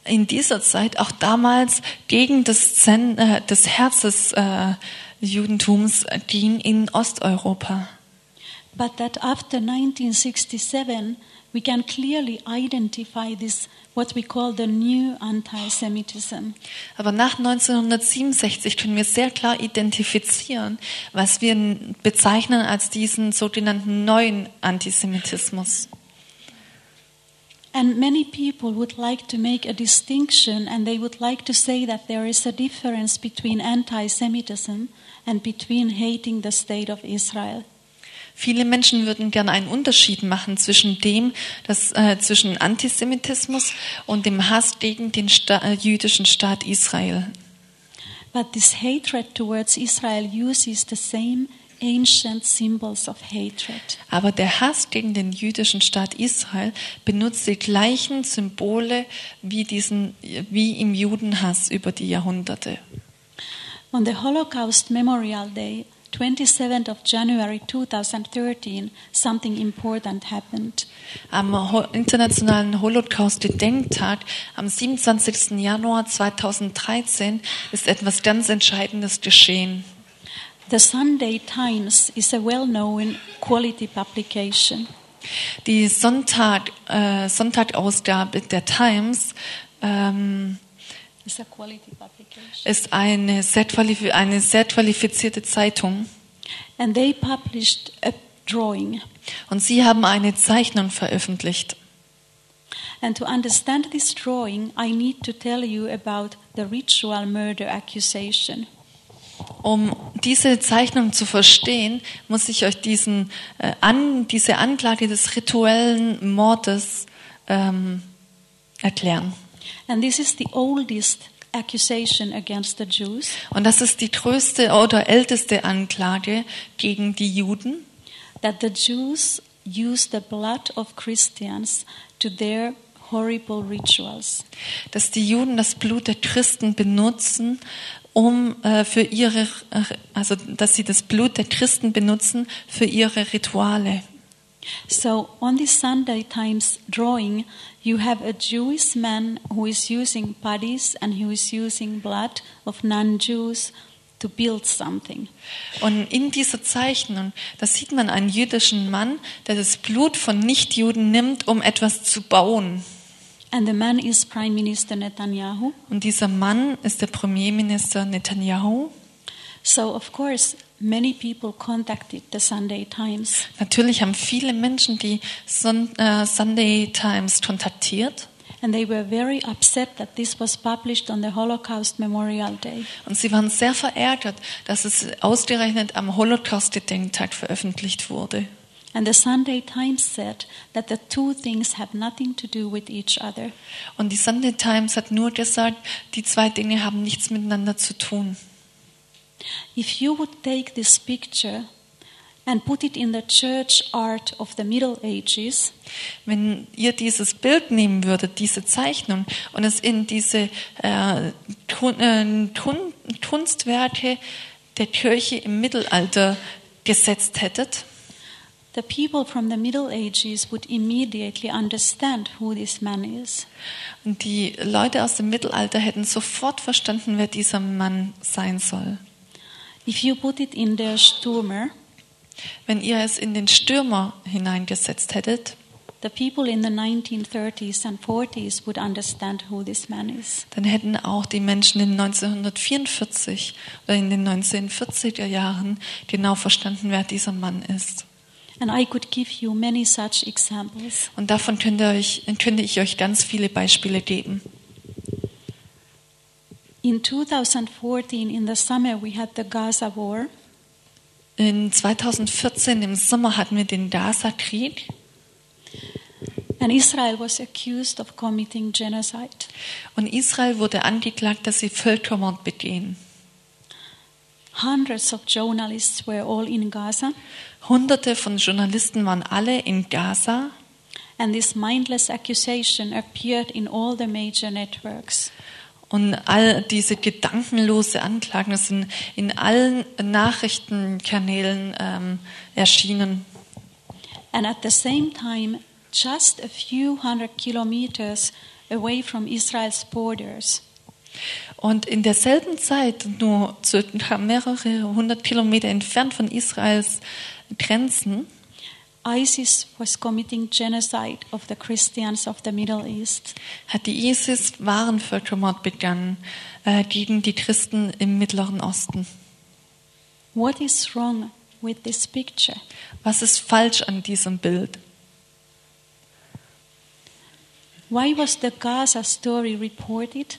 in dieser Zeit auch damals gegen das, Zen, äh, das Herz des äh, Judentums ging in Osteuropa. but that after 1967 we can clearly identify this what we call the new anti-Semitism. Aber nach 1967 können wir sehr klar identifizieren, was wir bezeichnen als diesen sogenannten neuen Antisemitismus. And many people would like to make a distinction and they would like to say that there is a difference between anti Semitism and between hating the state of Israel. Viele Menschen würden gerne einen Unterschied machen zwischen dem, das, äh, zwischen Antisemitismus und dem Hass gegen den Sta äh, jüdischen Staat Israel. But this hatred towards Israel uses the same ancient symbols of hatred. Aber der Hass gegen den jüdischen Staat Israel benutzt die gleichen Symbole wie, diesen, wie im Judenhass über die Jahrhunderte. On the Holocaust Memorial Day, 27th of January 2013, something important happened. Am Internationalen Holocaust-Gedenktag am 27. Januar 2013 ist etwas ganz Entscheidendes geschehen. The Sunday Times is a well-known quality publication. Die Sonntag, äh, Sonntagausgabe der Times ähm, It's a quality publication. ist eine sehr, eine sehr qualifizierte Zeitung And they published a drawing. und sie haben eine Zeichnung veröffentlicht. And to understand this drawing, I need to tell you about the ritual murder accusation. Um diese Zeichnung zu verstehen, muss ich euch diesen, äh, an, diese Anklage des rituellen Mordes ähm, erklären. And this is the oldest accusation against the Jews. Und das ist die größte oder älteste Anklage gegen die Juden, that the Jews use the blood of Christians to their horrible rituals. dass die Juden das Blut der Christen benutzen, um äh, für ihre, also dass sie das Blut der Christen benutzen für ihre Rituale. So on this Sunday Times drawing, you have a Jewish man who is using bodies and who is using blood of non-Jews to build something. Und in dieser Zeichnung, da sieht man einen jüdischen Mann, der das Blut von Nichtjuden nimmt, um etwas zu bauen. And the man is Prime Minister Netanyahu. Und dieser Mann ist der Premierminister Netanyahu. So of course, many people contacted the Sunday Times Natürlich haben viele Menschen die Sun, äh, Sunday Times kontaktiert and they were very upset that this was published on the Holocaust Memorial Day. und sie waren sehr verärgert, dass es ausgerechnet am Holocaust-Gedenktag veröffentlicht wurde. And the Sunday Times said that the two things have nothing to do with each other. Und die Sunday Times hat nur gesagt, die zwei Dinge haben nichts miteinander zu tun. If you would take this picture and put it in the church art of the Middle Ages, Wenn ihr dieses Bild nehmen würdet, diese Zeichnung, und es in diese äh, Kun äh, Kun Kunstwerke der Kirche im Mittelalter gesetzt hättet, the people from the Middle Ages would immediately understand who this man is. und die Leute aus dem Mittelalter hätten sofort verstanden, wer dieser Mann sein soll. If you put it in the Sturmer, Wenn ihr es in den Stürmer hineingesetzt hättet, the people in the 1930s and 40s would understand who this man is. dann hätten auch die Menschen in 1944 oder in den 1940er Jahren genau verstanden, wer dieser Mann ist. Und davon könnte, euch, könnte ich euch ganz viele Beispiele geben. In 2014, in the summer, we had the Gaza war. In 2014 im Sommer hatten wir den Gaza-Krieg And Israel was accused of committing genocide. und Israel wurde angeklagt, dass sie Völkermord begehen. Hundreds of journalists were all in Gaza, Hunderte von Journalisten waren alle in Gaza and this mindless accusation appeared in all the major networks. und all diese gedankenlose Anklagen sind in allen Nachrichtenkanälen ähm, erschienen. And at the same time, just a few hundred kilometers away from Israel's borders, Und in derselben Zeit, nur circa mehrere hundert Kilometer entfernt von Israels Grenzen, ISIS was committing genocide of the Christians of the Middle East. hat die ISIS wahren Völkermord begangen äh, gegen die Christen im Mittleren Osten. What is wrong with this picture? Was ist falsch an diesem Bild? Why was the Gaza story reported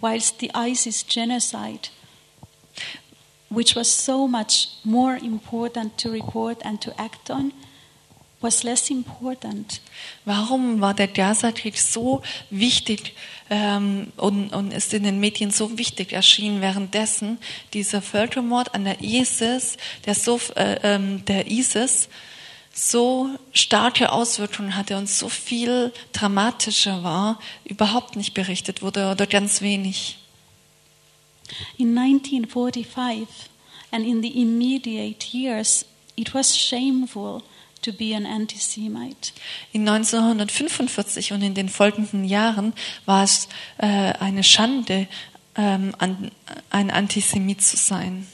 whilst the ISIS genocide, which was so much more important to report and to act on, was less important? Warum war der Gaza-Krieg so wichtig ähm, und, und ist in den Medien so wichtig erschienen, währenddessen dieser Völkermord an der ISIS, der, so, äh, ähm, der ISIS so starke Auswirkungen hatte und so viel dramatischer war, überhaupt nicht berichtet wurde oder ganz wenig. In 1945 and in the immediate years, it was shameful to be an anti Semite. In 1945 und in den folgenden Jahren war es äh, eine Schande, ähm, an, ein Antisemit zu sein.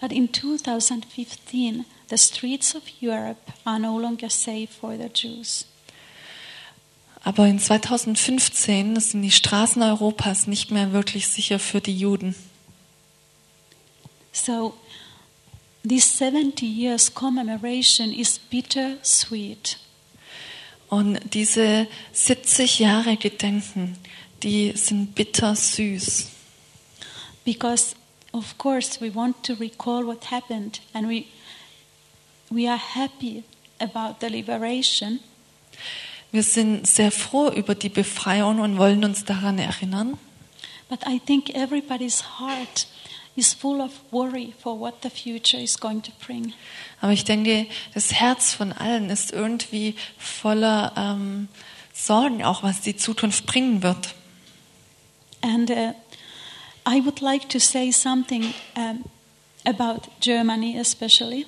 But in 2015, the streets of Europe are no longer safe for the Jews. Aber in 2015 sind die Straßen Europas nicht mehr wirklich sicher für die Juden. So, this 70 years commemoration is bittersweet. Und diese 70 Jahre Gedenken, die sind bitter süß. Because, of course, we want to recall what happened and we, we are happy about the liberation. Wir sind sehr froh über die Befreiung und wollen uns daran erinnern. But I think everybody's heart is full of worry for what the future is going to bring. Aber ich denke, das Herz von allen ist irgendwie voller ähm, Sorgen, auch was die Zukunft bringen wird. And uh, I would like to say something um, about Germany, especially.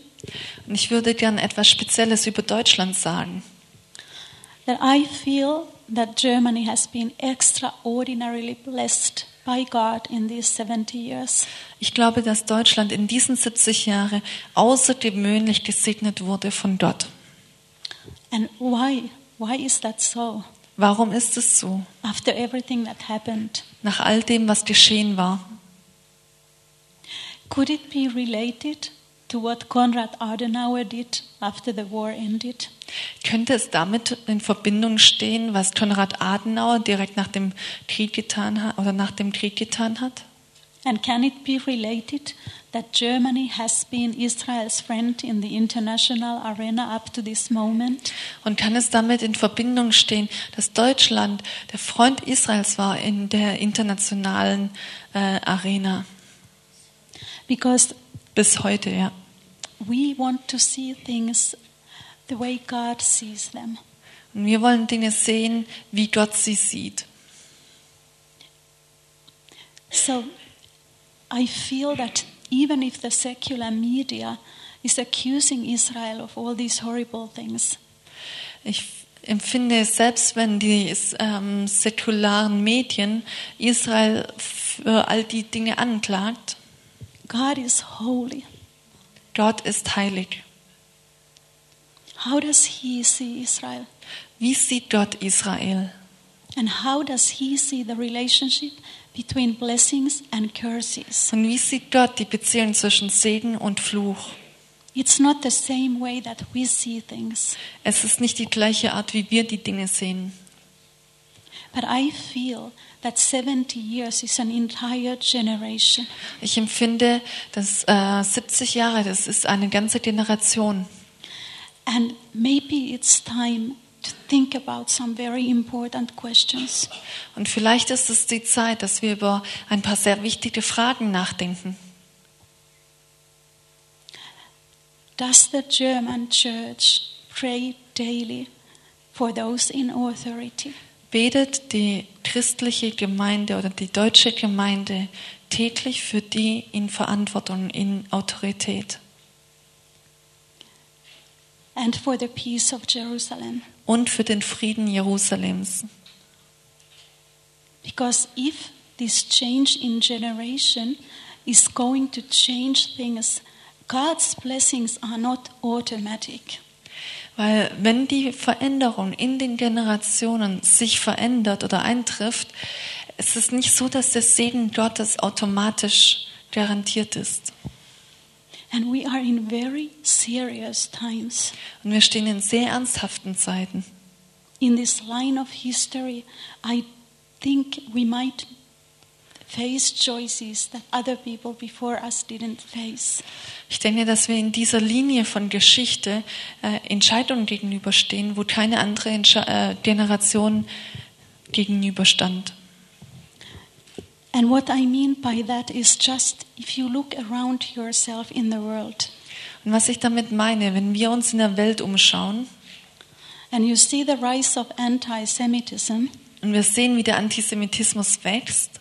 Und ich würde gern etwas Spezielles über Deutschland sagen. That I feel that Germany has been extraordinarily blessed by God in these 70 years. Ich glaube, dass Deutschland in diesen 70 Jahren außergewöhnlich gesegnet wurde von Gott. And why? Why is that so? Warum ist es so? After everything that happened, Nach all dem, was geschehen war. could it be related to what Konrad Adenauer did after the war ended? Könnte es damit in Verbindung stehen, was Konrad Adenauer direkt nach dem Krieg getan hat oder nach dem Krieg getan hat? And can it be related that Germany has been Israel's friend in the international arena up to this moment? Und kann es damit in Verbindung stehen, dass Deutschland der Freund Israels war in der internationalen äh, Arena Because bis heute, ja? We want to see things the way God sees them. Und wir wollen Dinge sehen, wie Gott sie sieht. So I feel that even if the secular media is accusing Israel of all these horrible things, Ich empfinde, selbst wenn die ähm, säkularen Medien Israel für all die Dinge anklagt, God is holy. Gott ist heilig. How does He see Israel? Wie sieht Gott Israel? And how does He see the relationship between blessings and curses? Und wie sieht Gott die Beziehung zwischen Segen und Fluch? It's not the same way that we see things, Es ist nicht die gleiche Art, wie wir die Dinge sehen. Ich empfinde, dass äh, 70 Jahre, das ist eine ganze Generation. And maybe it's time to think about some very important questions. Und vielleicht ist es die Zeit, dass wir über ein paar sehr wichtige Fragen nachdenken. Does the German church pray daily for those in authority? Betet die christliche Gemeinde oder die deutsche Gemeinde täglich für die in Verantwortung, in Autorität and for the peace of Jerusalem? und für den Frieden Jerusalems? Because if this change in generation is going to change things, God's blessings are not automatic. Weil wenn die Veränderung in den Generationen sich verändert oder eintrifft, ist es nicht so, dass der Segen Gottes automatisch garantiert ist. And we are in very serious times. Und wir stehen in sehr ernsthaften Zeiten. In this line of history, I think we might Ich denke, dass wir in dieser Linie von Geschichte äh, Entscheidungen gegenüberstehen, wo keine andere Entsche äh, Generation gegenüberstand. And what I mean by that is just if you look around yourself in the world Und was ich damit meine, wenn wir uns in der Welt umschauen and you see the rise of anti Semitism, und wir sehen, wie der Antisemitismus wächst,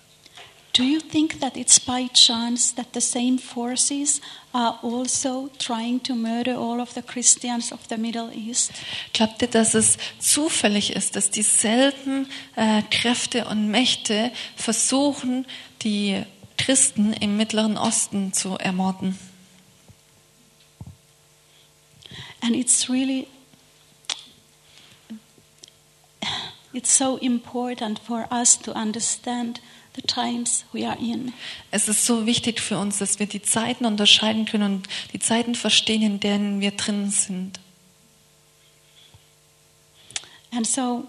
do you think that it's by chance that the same forces are also trying to murder all of the Christians of the Middle East? glaubt ihr, dass es zufällig ist, dass dieselben äh, Kräfte und Mächte versuchen, die Christen im Mittleren Osten zu ermorden? And it's really it's so important for us to understand the times we are in. Es ist so wichtig für uns, dass wir die Zeiten unterscheiden können und die Zeiten verstehen, in denen wir drin sind. And so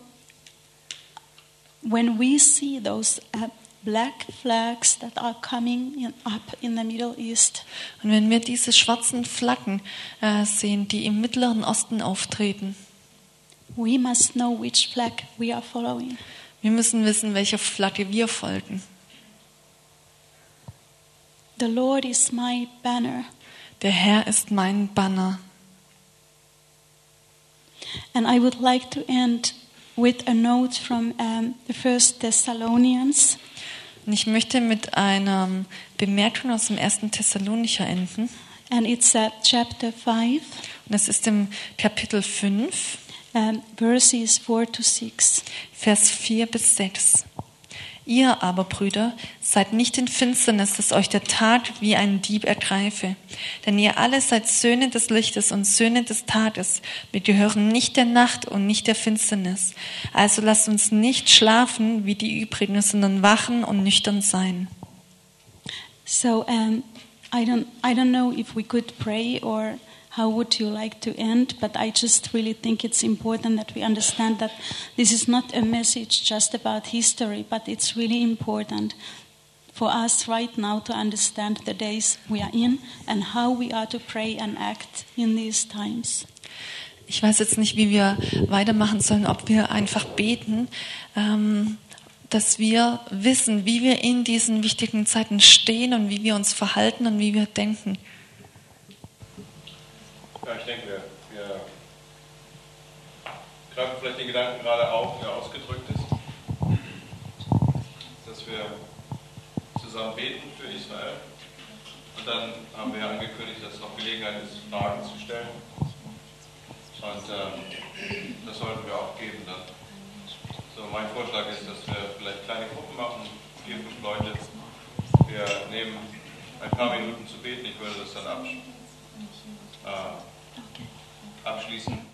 when we see those uh, black flags that are coming in, up in the Middle East, Und wenn wir diese schwarzen Flaggen äh, sehen, die im Mittleren Osten auftreten, we must know which flag we are following. Wir müssen wissen, welcher Flagge wir folgen. The Lord is my banner, Der Herr ist mein Banner. and I would like to end with a note from um, the First Thessalonians, Und ich möchte mit einer Bemerkung aus dem ersten Thessalonicher enden. and it's uh, chapter five, Und das ist im Kapitel 5, um, verses four to six. Vers 4 bis 6. Ihr aber, Brüder, seid nicht in Finsternis, dass euch der Tag wie ein Dieb ergreife. Denn ihr alle seid Söhne des Lichtes und Söhne des Tages. Wir gehören nicht der Nacht und nicht der Finsternis. Also lasst uns nicht schlafen wie die übrigen, sondern wachen und nüchtern sein. So um, I don't I don't know if we could pray or how would you like to end, but I just really think it's important that we understand that this is not a message just about history, but it's really important for us right now to understand the days we are in and how we are to pray and act in these times. Ich weiß jetzt nicht, wie wir weitermachen sollen, ob wir einfach beten, ähm, dass wir wissen, wie wir in diesen wichtigen Zeiten stehen und wie wir uns verhalten und wie wir denken. Ja, ich denke, wir, wir greifen vielleicht den Gedanken gerade auf, der ausgedrückt ist, dass wir zusammen beten für Israel. Und dann haben wir angekündigt, dass es noch Gelegenheit ist, Fragen zu stellen. Und ähm, das sollten wir auch geben dann. So, mein Vorschlag ist, dass wir vielleicht kleine Gruppen machen, vier, fünf Leute. Wir nehmen ein paar Minuten zu beten. Ich würde das dann absch äh, abschließen.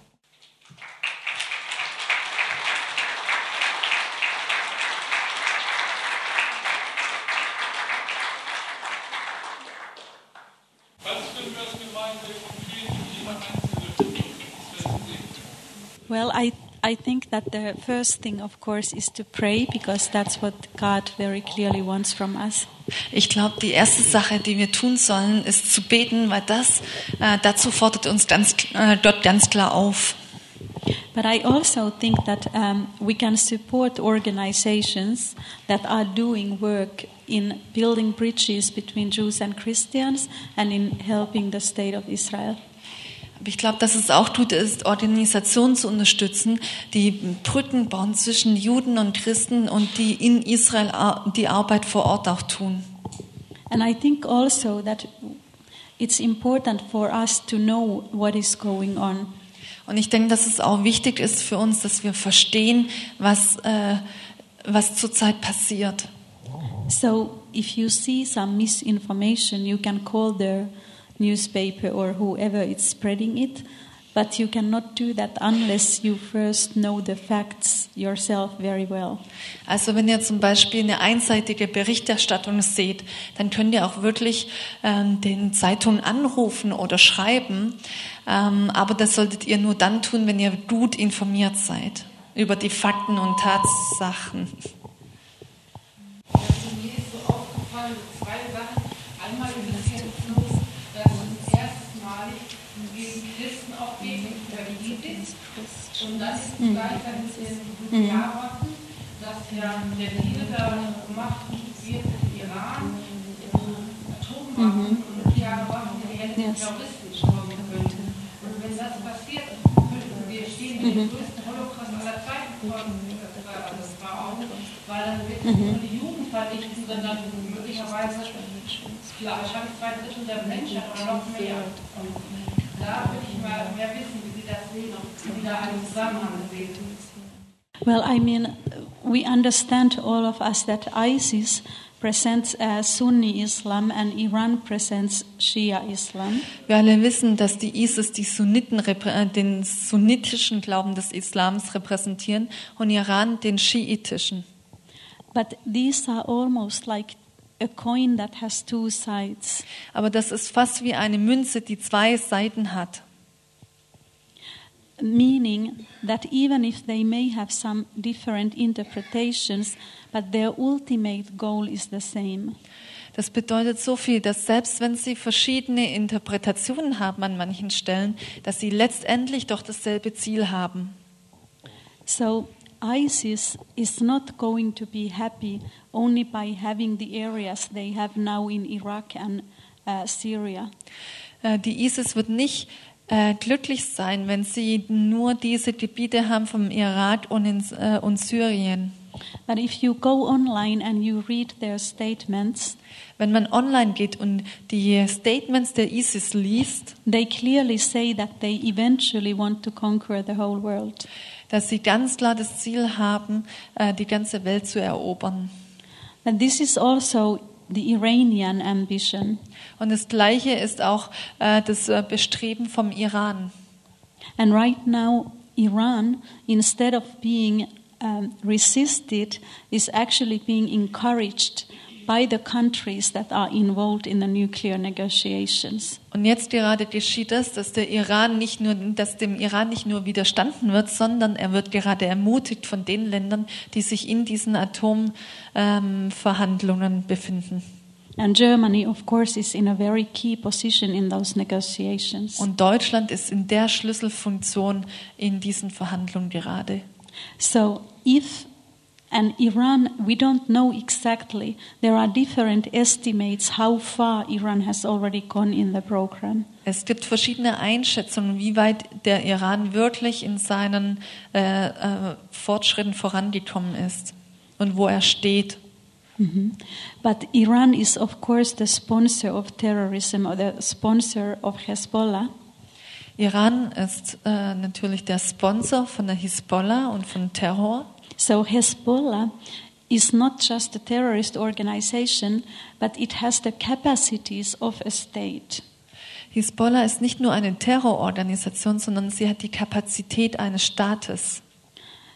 Well, I I think that the first thing, of course, is to pray because that's what God very clearly wants from us. Ich glaube, die erste Sache, die wir tun sollen, ist zu beten, weil das äh, dazu fordert uns ganz, äh, Gott ganz klar auf. But I also think that um, we can support organizations that are doing work in building bridges between Jews and Christians and in helping the state of Israel. Aber ich glaube, dass es auch tut, ist, Organisationen zu unterstützen, die Brücken bauen zwischen Juden und Christen und die in Israel die Arbeit vor Ort auch tun. And I think also that it's important for us to know what is going on. Und ich denke, dass es auch wichtig ist für uns, dass wir verstehen, was, äh, was zurzeit passiert. So if you see some misinformation, you can call the newspaper or whoever is spreading it. But you cannot do that unless you first know the facts yourself very well. Also wenn ihr zum Beispiel eine einseitige Berichterstattung seht, dann könnt ihr auch wirklich ähm, den Zeitungen anrufen oder schreiben. Ähm, aber das solltet ihr nur dann tun, wenn ihr gut informiert seid über die Fakten und Tatsachen. Also mir ist so aufgefallen, zwei Sachen. Einmal interessiert uns, dass auch gegen verliebt ist. Und dann ist es gleichzeitig in den Jahrhunderten, dass ja der Deal da gemacht wird im Iran, Atomwaffen und nukleare Waffen die Hände der Yes. Terroristen kommen könnten. Und wenn das passiert, könnten wir stehen mit dem größten Holocaust aller Zeiten vor, also vor Augen, weil dann wird nicht nur die Jugend vernichten, sondern möglicherweise wahrscheinlich zwei Drittel der Menschheit oder noch mehr. Und da würde ich mal mehr wissen, wie Sie das sehen und wie da einen Zusammenhang sehen. Well, I mean, we understand all of us that ISIS presents uh, Sunni Islam and Iran presents Shia Islam. Wir alle wissen, dass die ISIS die Sunniten, äh, den sunnitischen Glauben des Islams repräsentieren und Iran den schiitischen. But these are almost like a coin that has two sides. Aber das ist fast wie eine Münze, die zwei Seiten hat. Meaning that even if they may have some different interpretations, but their ultimate goal is the same. Das bedeutet so viel, dass selbst wenn sie verschiedene Interpretationen haben an manchen Stellen, dass sie letztendlich doch dasselbe Ziel haben. So ISIS is not going to be happy only by having the areas they have now in Iraq and uh, Syria. Äh, Die ISIS wird nicht äh, glücklich sein, wenn sie nur diese Gebiete haben vom Irak und, in, äh, und Syrien. But if you go online and you read their statements, Wenn man online geht und die Statements der ISIS liest, they clearly say that they eventually want to conquer the whole world. Dass sie ganz klar das Ziel haben, äh, die ganze Welt zu erobern. And this is also the Iranian ambition. Und das Gleiche ist auch äh, das äh, Bestreben vom Iran. And right now, Iran, instead of being um, resisted, is actually being encouraged by the countries that are involved in the nuclear negotiations. Und jetzt gerade geschieht das, dass der Iran nicht nur, dass dem Iran nicht nur widerstanden wird, sondern er wird gerade ermutigt von den Ländern, die sich in diesen Atomverhandlungen befinden. And Germany, of course, is in a very key position in those negotiations. Und Deutschland ist in der Schlüsselfunktion in diesen Verhandlungen gerade. So, if and Iran, we don't know exactly. There are different estimates how far Iran has already gone in the program. Es gibt verschiedene Einschätzungen, wie weit der Iran wirklich in seinen äh, äh, Fortschritten vorangekommen ist und wo er steht. Mhm. But Iran is, of course, the sponsor of terrorism or the sponsor of Hezbollah. Iran ist äh, natürlich der Sponsor von der Hisbollah und von Terror. So Hezbollah is not just a terrorist organization, but it has the capacities of a state. Hisbollah ist nicht nur eine Terrororganisation, sondern sie hat die Kapazität eines Staates.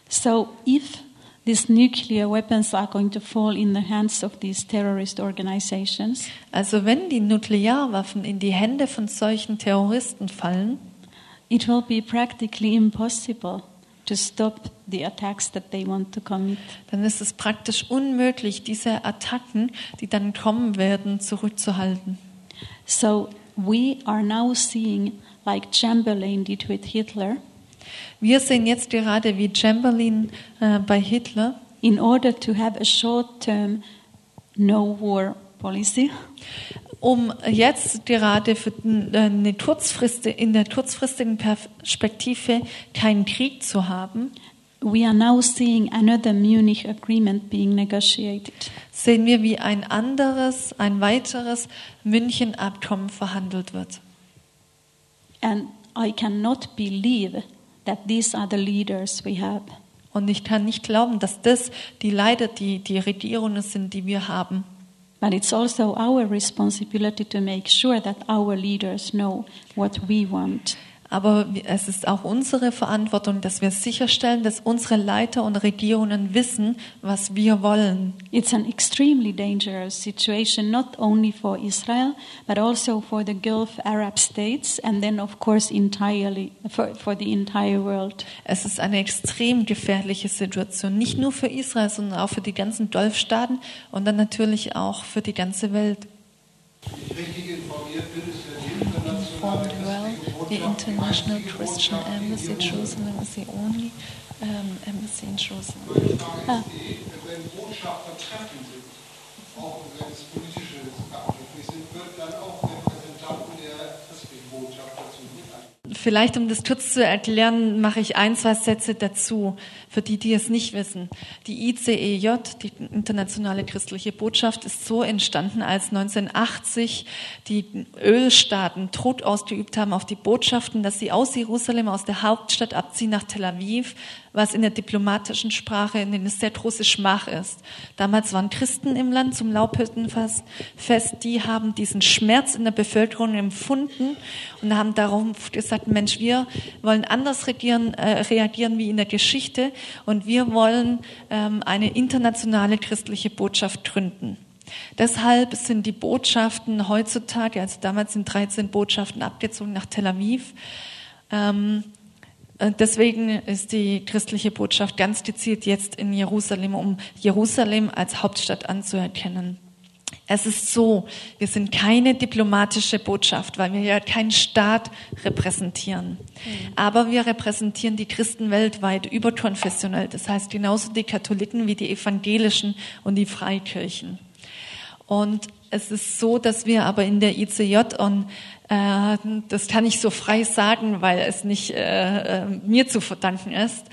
So if these nuclear weapons are going to fall in the hands of these terrorist organizations, Also wenn die Nuklearwaffen in die Hände von solchen Terroristen fallen, it will be practically impossible to stop the attacks that they want to commit. dann ist es praktisch unmöglich, diese Attacken, die dann kommen werden, zurückzuhalten. So we are now seeing, like Chamberlain did with Hitler, Wir sehen jetzt gerade, wie Chamberlain äh, bei Hitler, in order to have a short-term no-war policy, um jetzt gerade für äh, eine Kurzfrist, in der kurzfristigen Perspektive keinen Krieg zu haben, we are now seeing another Munich agreement being negotiated. sehen wir, wie ein anderes, ein weiteres München-Abkommen verhandelt wird. And I cannot believe that these are the leaders we have. Und ich kann nicht glauben, dass das die Leiter, die, die Regierungen sind, die wir haben. But it's also our responsibility to make sure that our leaders know what we want. Aber es ist auch unsere Verantwortung, dass wir sicherstellen, dass unsere Leiter und Regierungen wissen, was wir wollen. It's an extremely dangerous situation, not only for Israel, but also for the Gulf Arab states, and then, of course, entirely for, for the entire world. Es ist eine extrem gefährliche Situation, nicht nur für Israel, sondern auch für die ganzen Golfstaaten und dann natürlich auch für die ganze Welt. ich richtig informiert bin, ist internationale well, the International Christian Embassy Jerusalem is the only um, embassy in Jerusalem. Vielleicht, um das kurz zu erklären, mache ich ein, zwei Sätze dazu, für die, die es nicht wissen. Die ICEJ, die Internationale Christliche Botschaft, ist so entstanden, als 1980 die Ölstaaten Druck ausgeübt haben auf die Botschaften, dass sie aus Jerusalem, aus der Hauptstadt abziehen nach Tel Aviv, was in der diplomatischen Sprache eine sehr große Schmach ist. Damals waren Christen im Land zum Laubhüttenfest, die haben diesen Schmerz in der Bevölkerung empfunden und haben darum gesagt, Mensch, wir wollen anders regieren, äh, reagieren wie in der Geschichte und wir wollen ähm, eine internationale christliche Botschaft gründen. Deshalb sind die Botschaften heutzutage, also damals sind 13 Botschaften abgezogen nach Tel Aviv. Ähm, äh, Deswegen ist die christliche Botschaft ganz gezielt jetzt in Jerusalem, um Jerusalem als Hauptstadt anzuerkennen. Es ist so, wir sind keine diplomatische Botschaft, weil wir ja keinen Staat repräsentieren. Aber wir repräsentieren die Christen weltweit überkonfessionell. Das heißt genauso die Katholiken wie die Evangelischen und die Freikirchen. Und es ist so, dass wir aber in der ICJ und äh, das kann ich so frei sagen, weil es nicht äh, äh, mir zu verdanken ist,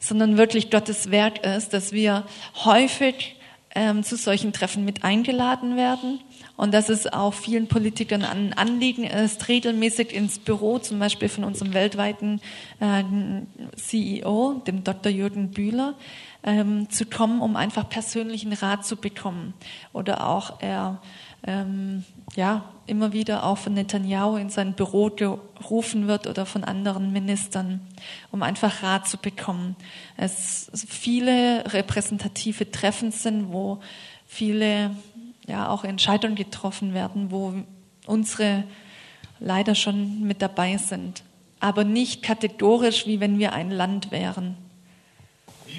sondern wirklich Gottes Werk ist, dass wir häufig ähm, zu solchen Treffen mit eingeladen werden und dass es auch vielen Politikern ein Anliegen ist, regelmäßig ins Büro, zum Beispiel von unserem weltweiten äh, CEO, dem Dr. Jürgen Bühler, ähm, zu kommen, um einfach persönlichen Rat zu bekommen. Oder auch er ähm, ja, immer wieder auch von Netanyahu in sein Büro gerufen wird oder von anderen Ministern, um einfach Rat zu bekommen. Es viele repräsentative Treffen sind, wo viele ja auch Entscheidungen getroffen werden, wo unsere leider schon mit dabei sind, aber nicht kategorisch, wie wenn wir ein Land wären.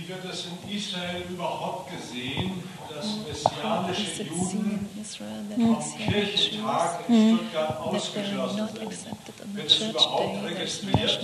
Wird es in Israel überhaupt gesehen, dass How messianische Juden vom Kirchentag in Stuttgart they are ausgeschlossen sind? Wird es überhaupt registriert?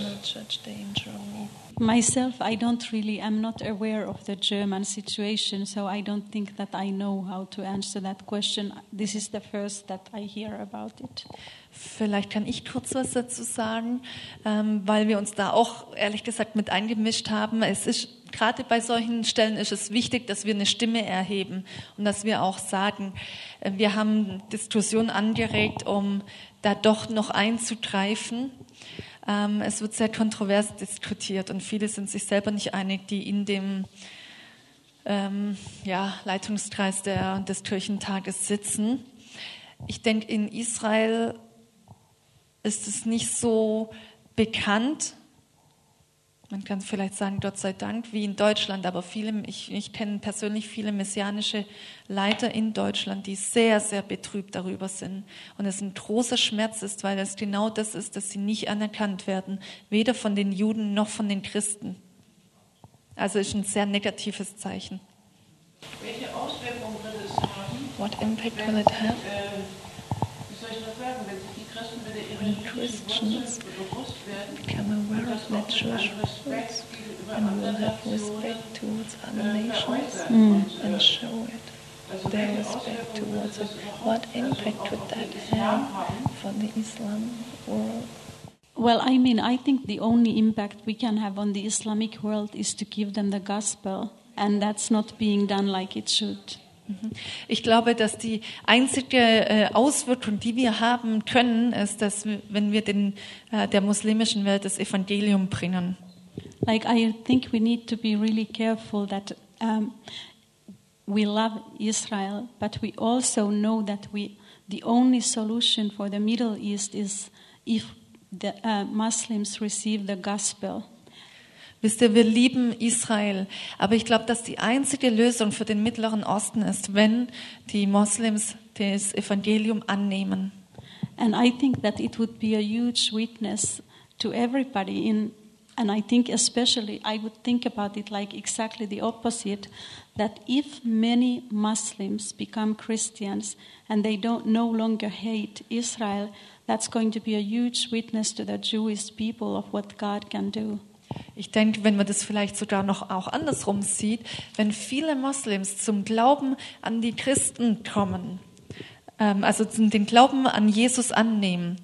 Myself, I don't really, I'm not aware of the German situation, so I don't think that I know how to answer that question. This is the first that I hear about it. Vielleicht kann ich kurz was dazu sagen, ähm, weil wir uns da auch ehrlich gesagt mit eingemischt haben. Es ist gerade bei solchen Stellen ist es wichtig, dass wir eine Stimme erheben und dass wir auch sagen, äh, wir haben Diskussionen angeregt, um da doch noch einzugreifen. Ähm, es wird sehr kontrovers diskutiert und viele sind sich selber nicht einig, die in dem ähm, ja, Leitungskreis der, des Kirchentages sitzen. Ich denke, in Israel ist es nicht so bekannt. Man kann vielleicht sagen, Gott sei Dank, wie in Deutschland, aber viele, ich, ich kenne persönlich viele messianische Leiter in Deutschland, die sehr, sehr betrübt darüber sind. Und es ein großer Schmerz ist, weil es genau das ist, dass sie nicht anerkannt werden, weder von den Juden noch von den Christen. Also ist ein sehr negatives Zeichen. Welche Auswirkungen wird es haben, What impact will it have? Christen wieder ihrer When jüdischen Christians Wurzeln bewusst werden Become aware of their Jewish gegenüber and will have respect towards other nations. Und, and show it. their respect towards it. What impact would that have for the Islam world? Well, I mean, I think the only impact we can have on the Islamic world is to give them the gospel, and that's not being done like it should. Ich glaube, dass die einzige äh, Auswirkung, die wir haben können, ist, dass wenn wir den, äh, der muslimischen Welt das Evangelium bringen. Like, I think we need to be really careful that um, we love Israel, but we also know that we, the only solution for the Middle East is if the uh, Muslims receive the gospel. Wisst ihr, wir lieben Israel, aber ich glaube, dass die einzige Lösung für den Mittleren Osten ist, wenn die Moslems das Evangelium annehmen. And I think that it would be a huge witness to everybody in and I think especially I would think about it like exactly the opposite that if many Muslims become Christians and they don't no longer hate Israel that's going to be a huge witness to the Jewish people of what God can do. Ich denke, wenn man das vielleicht sogar noch auch andersrum sieht, wenn viele Moslems zum Glauben an die Christen kommen, ähm, also zum- den Glauben an Jesus annehmen,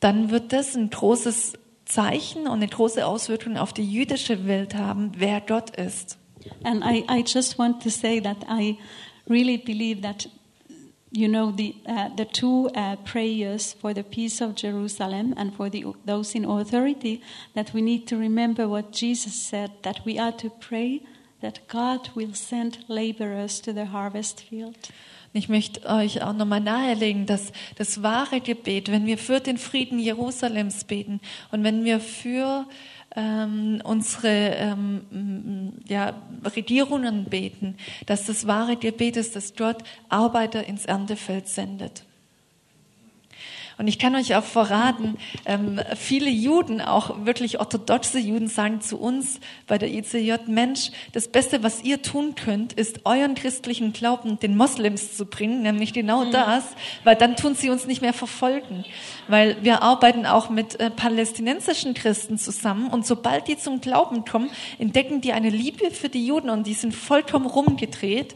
dann wird das ein großes Zeichen und eine große Auswirkung auf die jüdische Welt haben, wer Gott ist. And I, I just want to say that I really believe that, you know, the, uh, the two uh, prayers for the peace of Jerusalem and for the, those in authority, that we need to remember what Jesus said, that we are to pray that God will send laborers to the harvest field. Ich möchte euch auch nochmal nahelegen, dass das wahre Gebet, wenn wir für den Frieden Jerusalems beten und wenn wir für ähm, unsere ähm, ja, Regierungen beten, dass das wahre Gebet ist, dass Gott Arbeiter ins Erntefeld sendet. Und ich kann euch auch verraten, ähm, viele Juden, auch wirklich orthodoxe Juden, sagen zu uns bei der ICJ, Mensch, das Beste, was ihr tun könnt, ist euren christlichen Glauben den Moslems zu bringen, nämlich genau das, weil dann tun sie uns nicht mehr verfolgen. Weil wir arbeiten auch mit äh, palästinensischen Christen zusammen und sobald die zum Glauben kommen, entdecken die eine Liebe für die Juden und die sind vollkommen rumgedreht.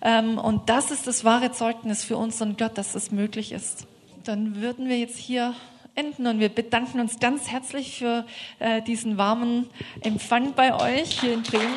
Ähm, und das ist das wahre Zeugnis für unseren Gott, dass das möglich ist. Dann würden wir jetzt hier enden und wir bedanken uns ganz herzlich für äh, diesen warmen Empfang bei euch hier in Bremen.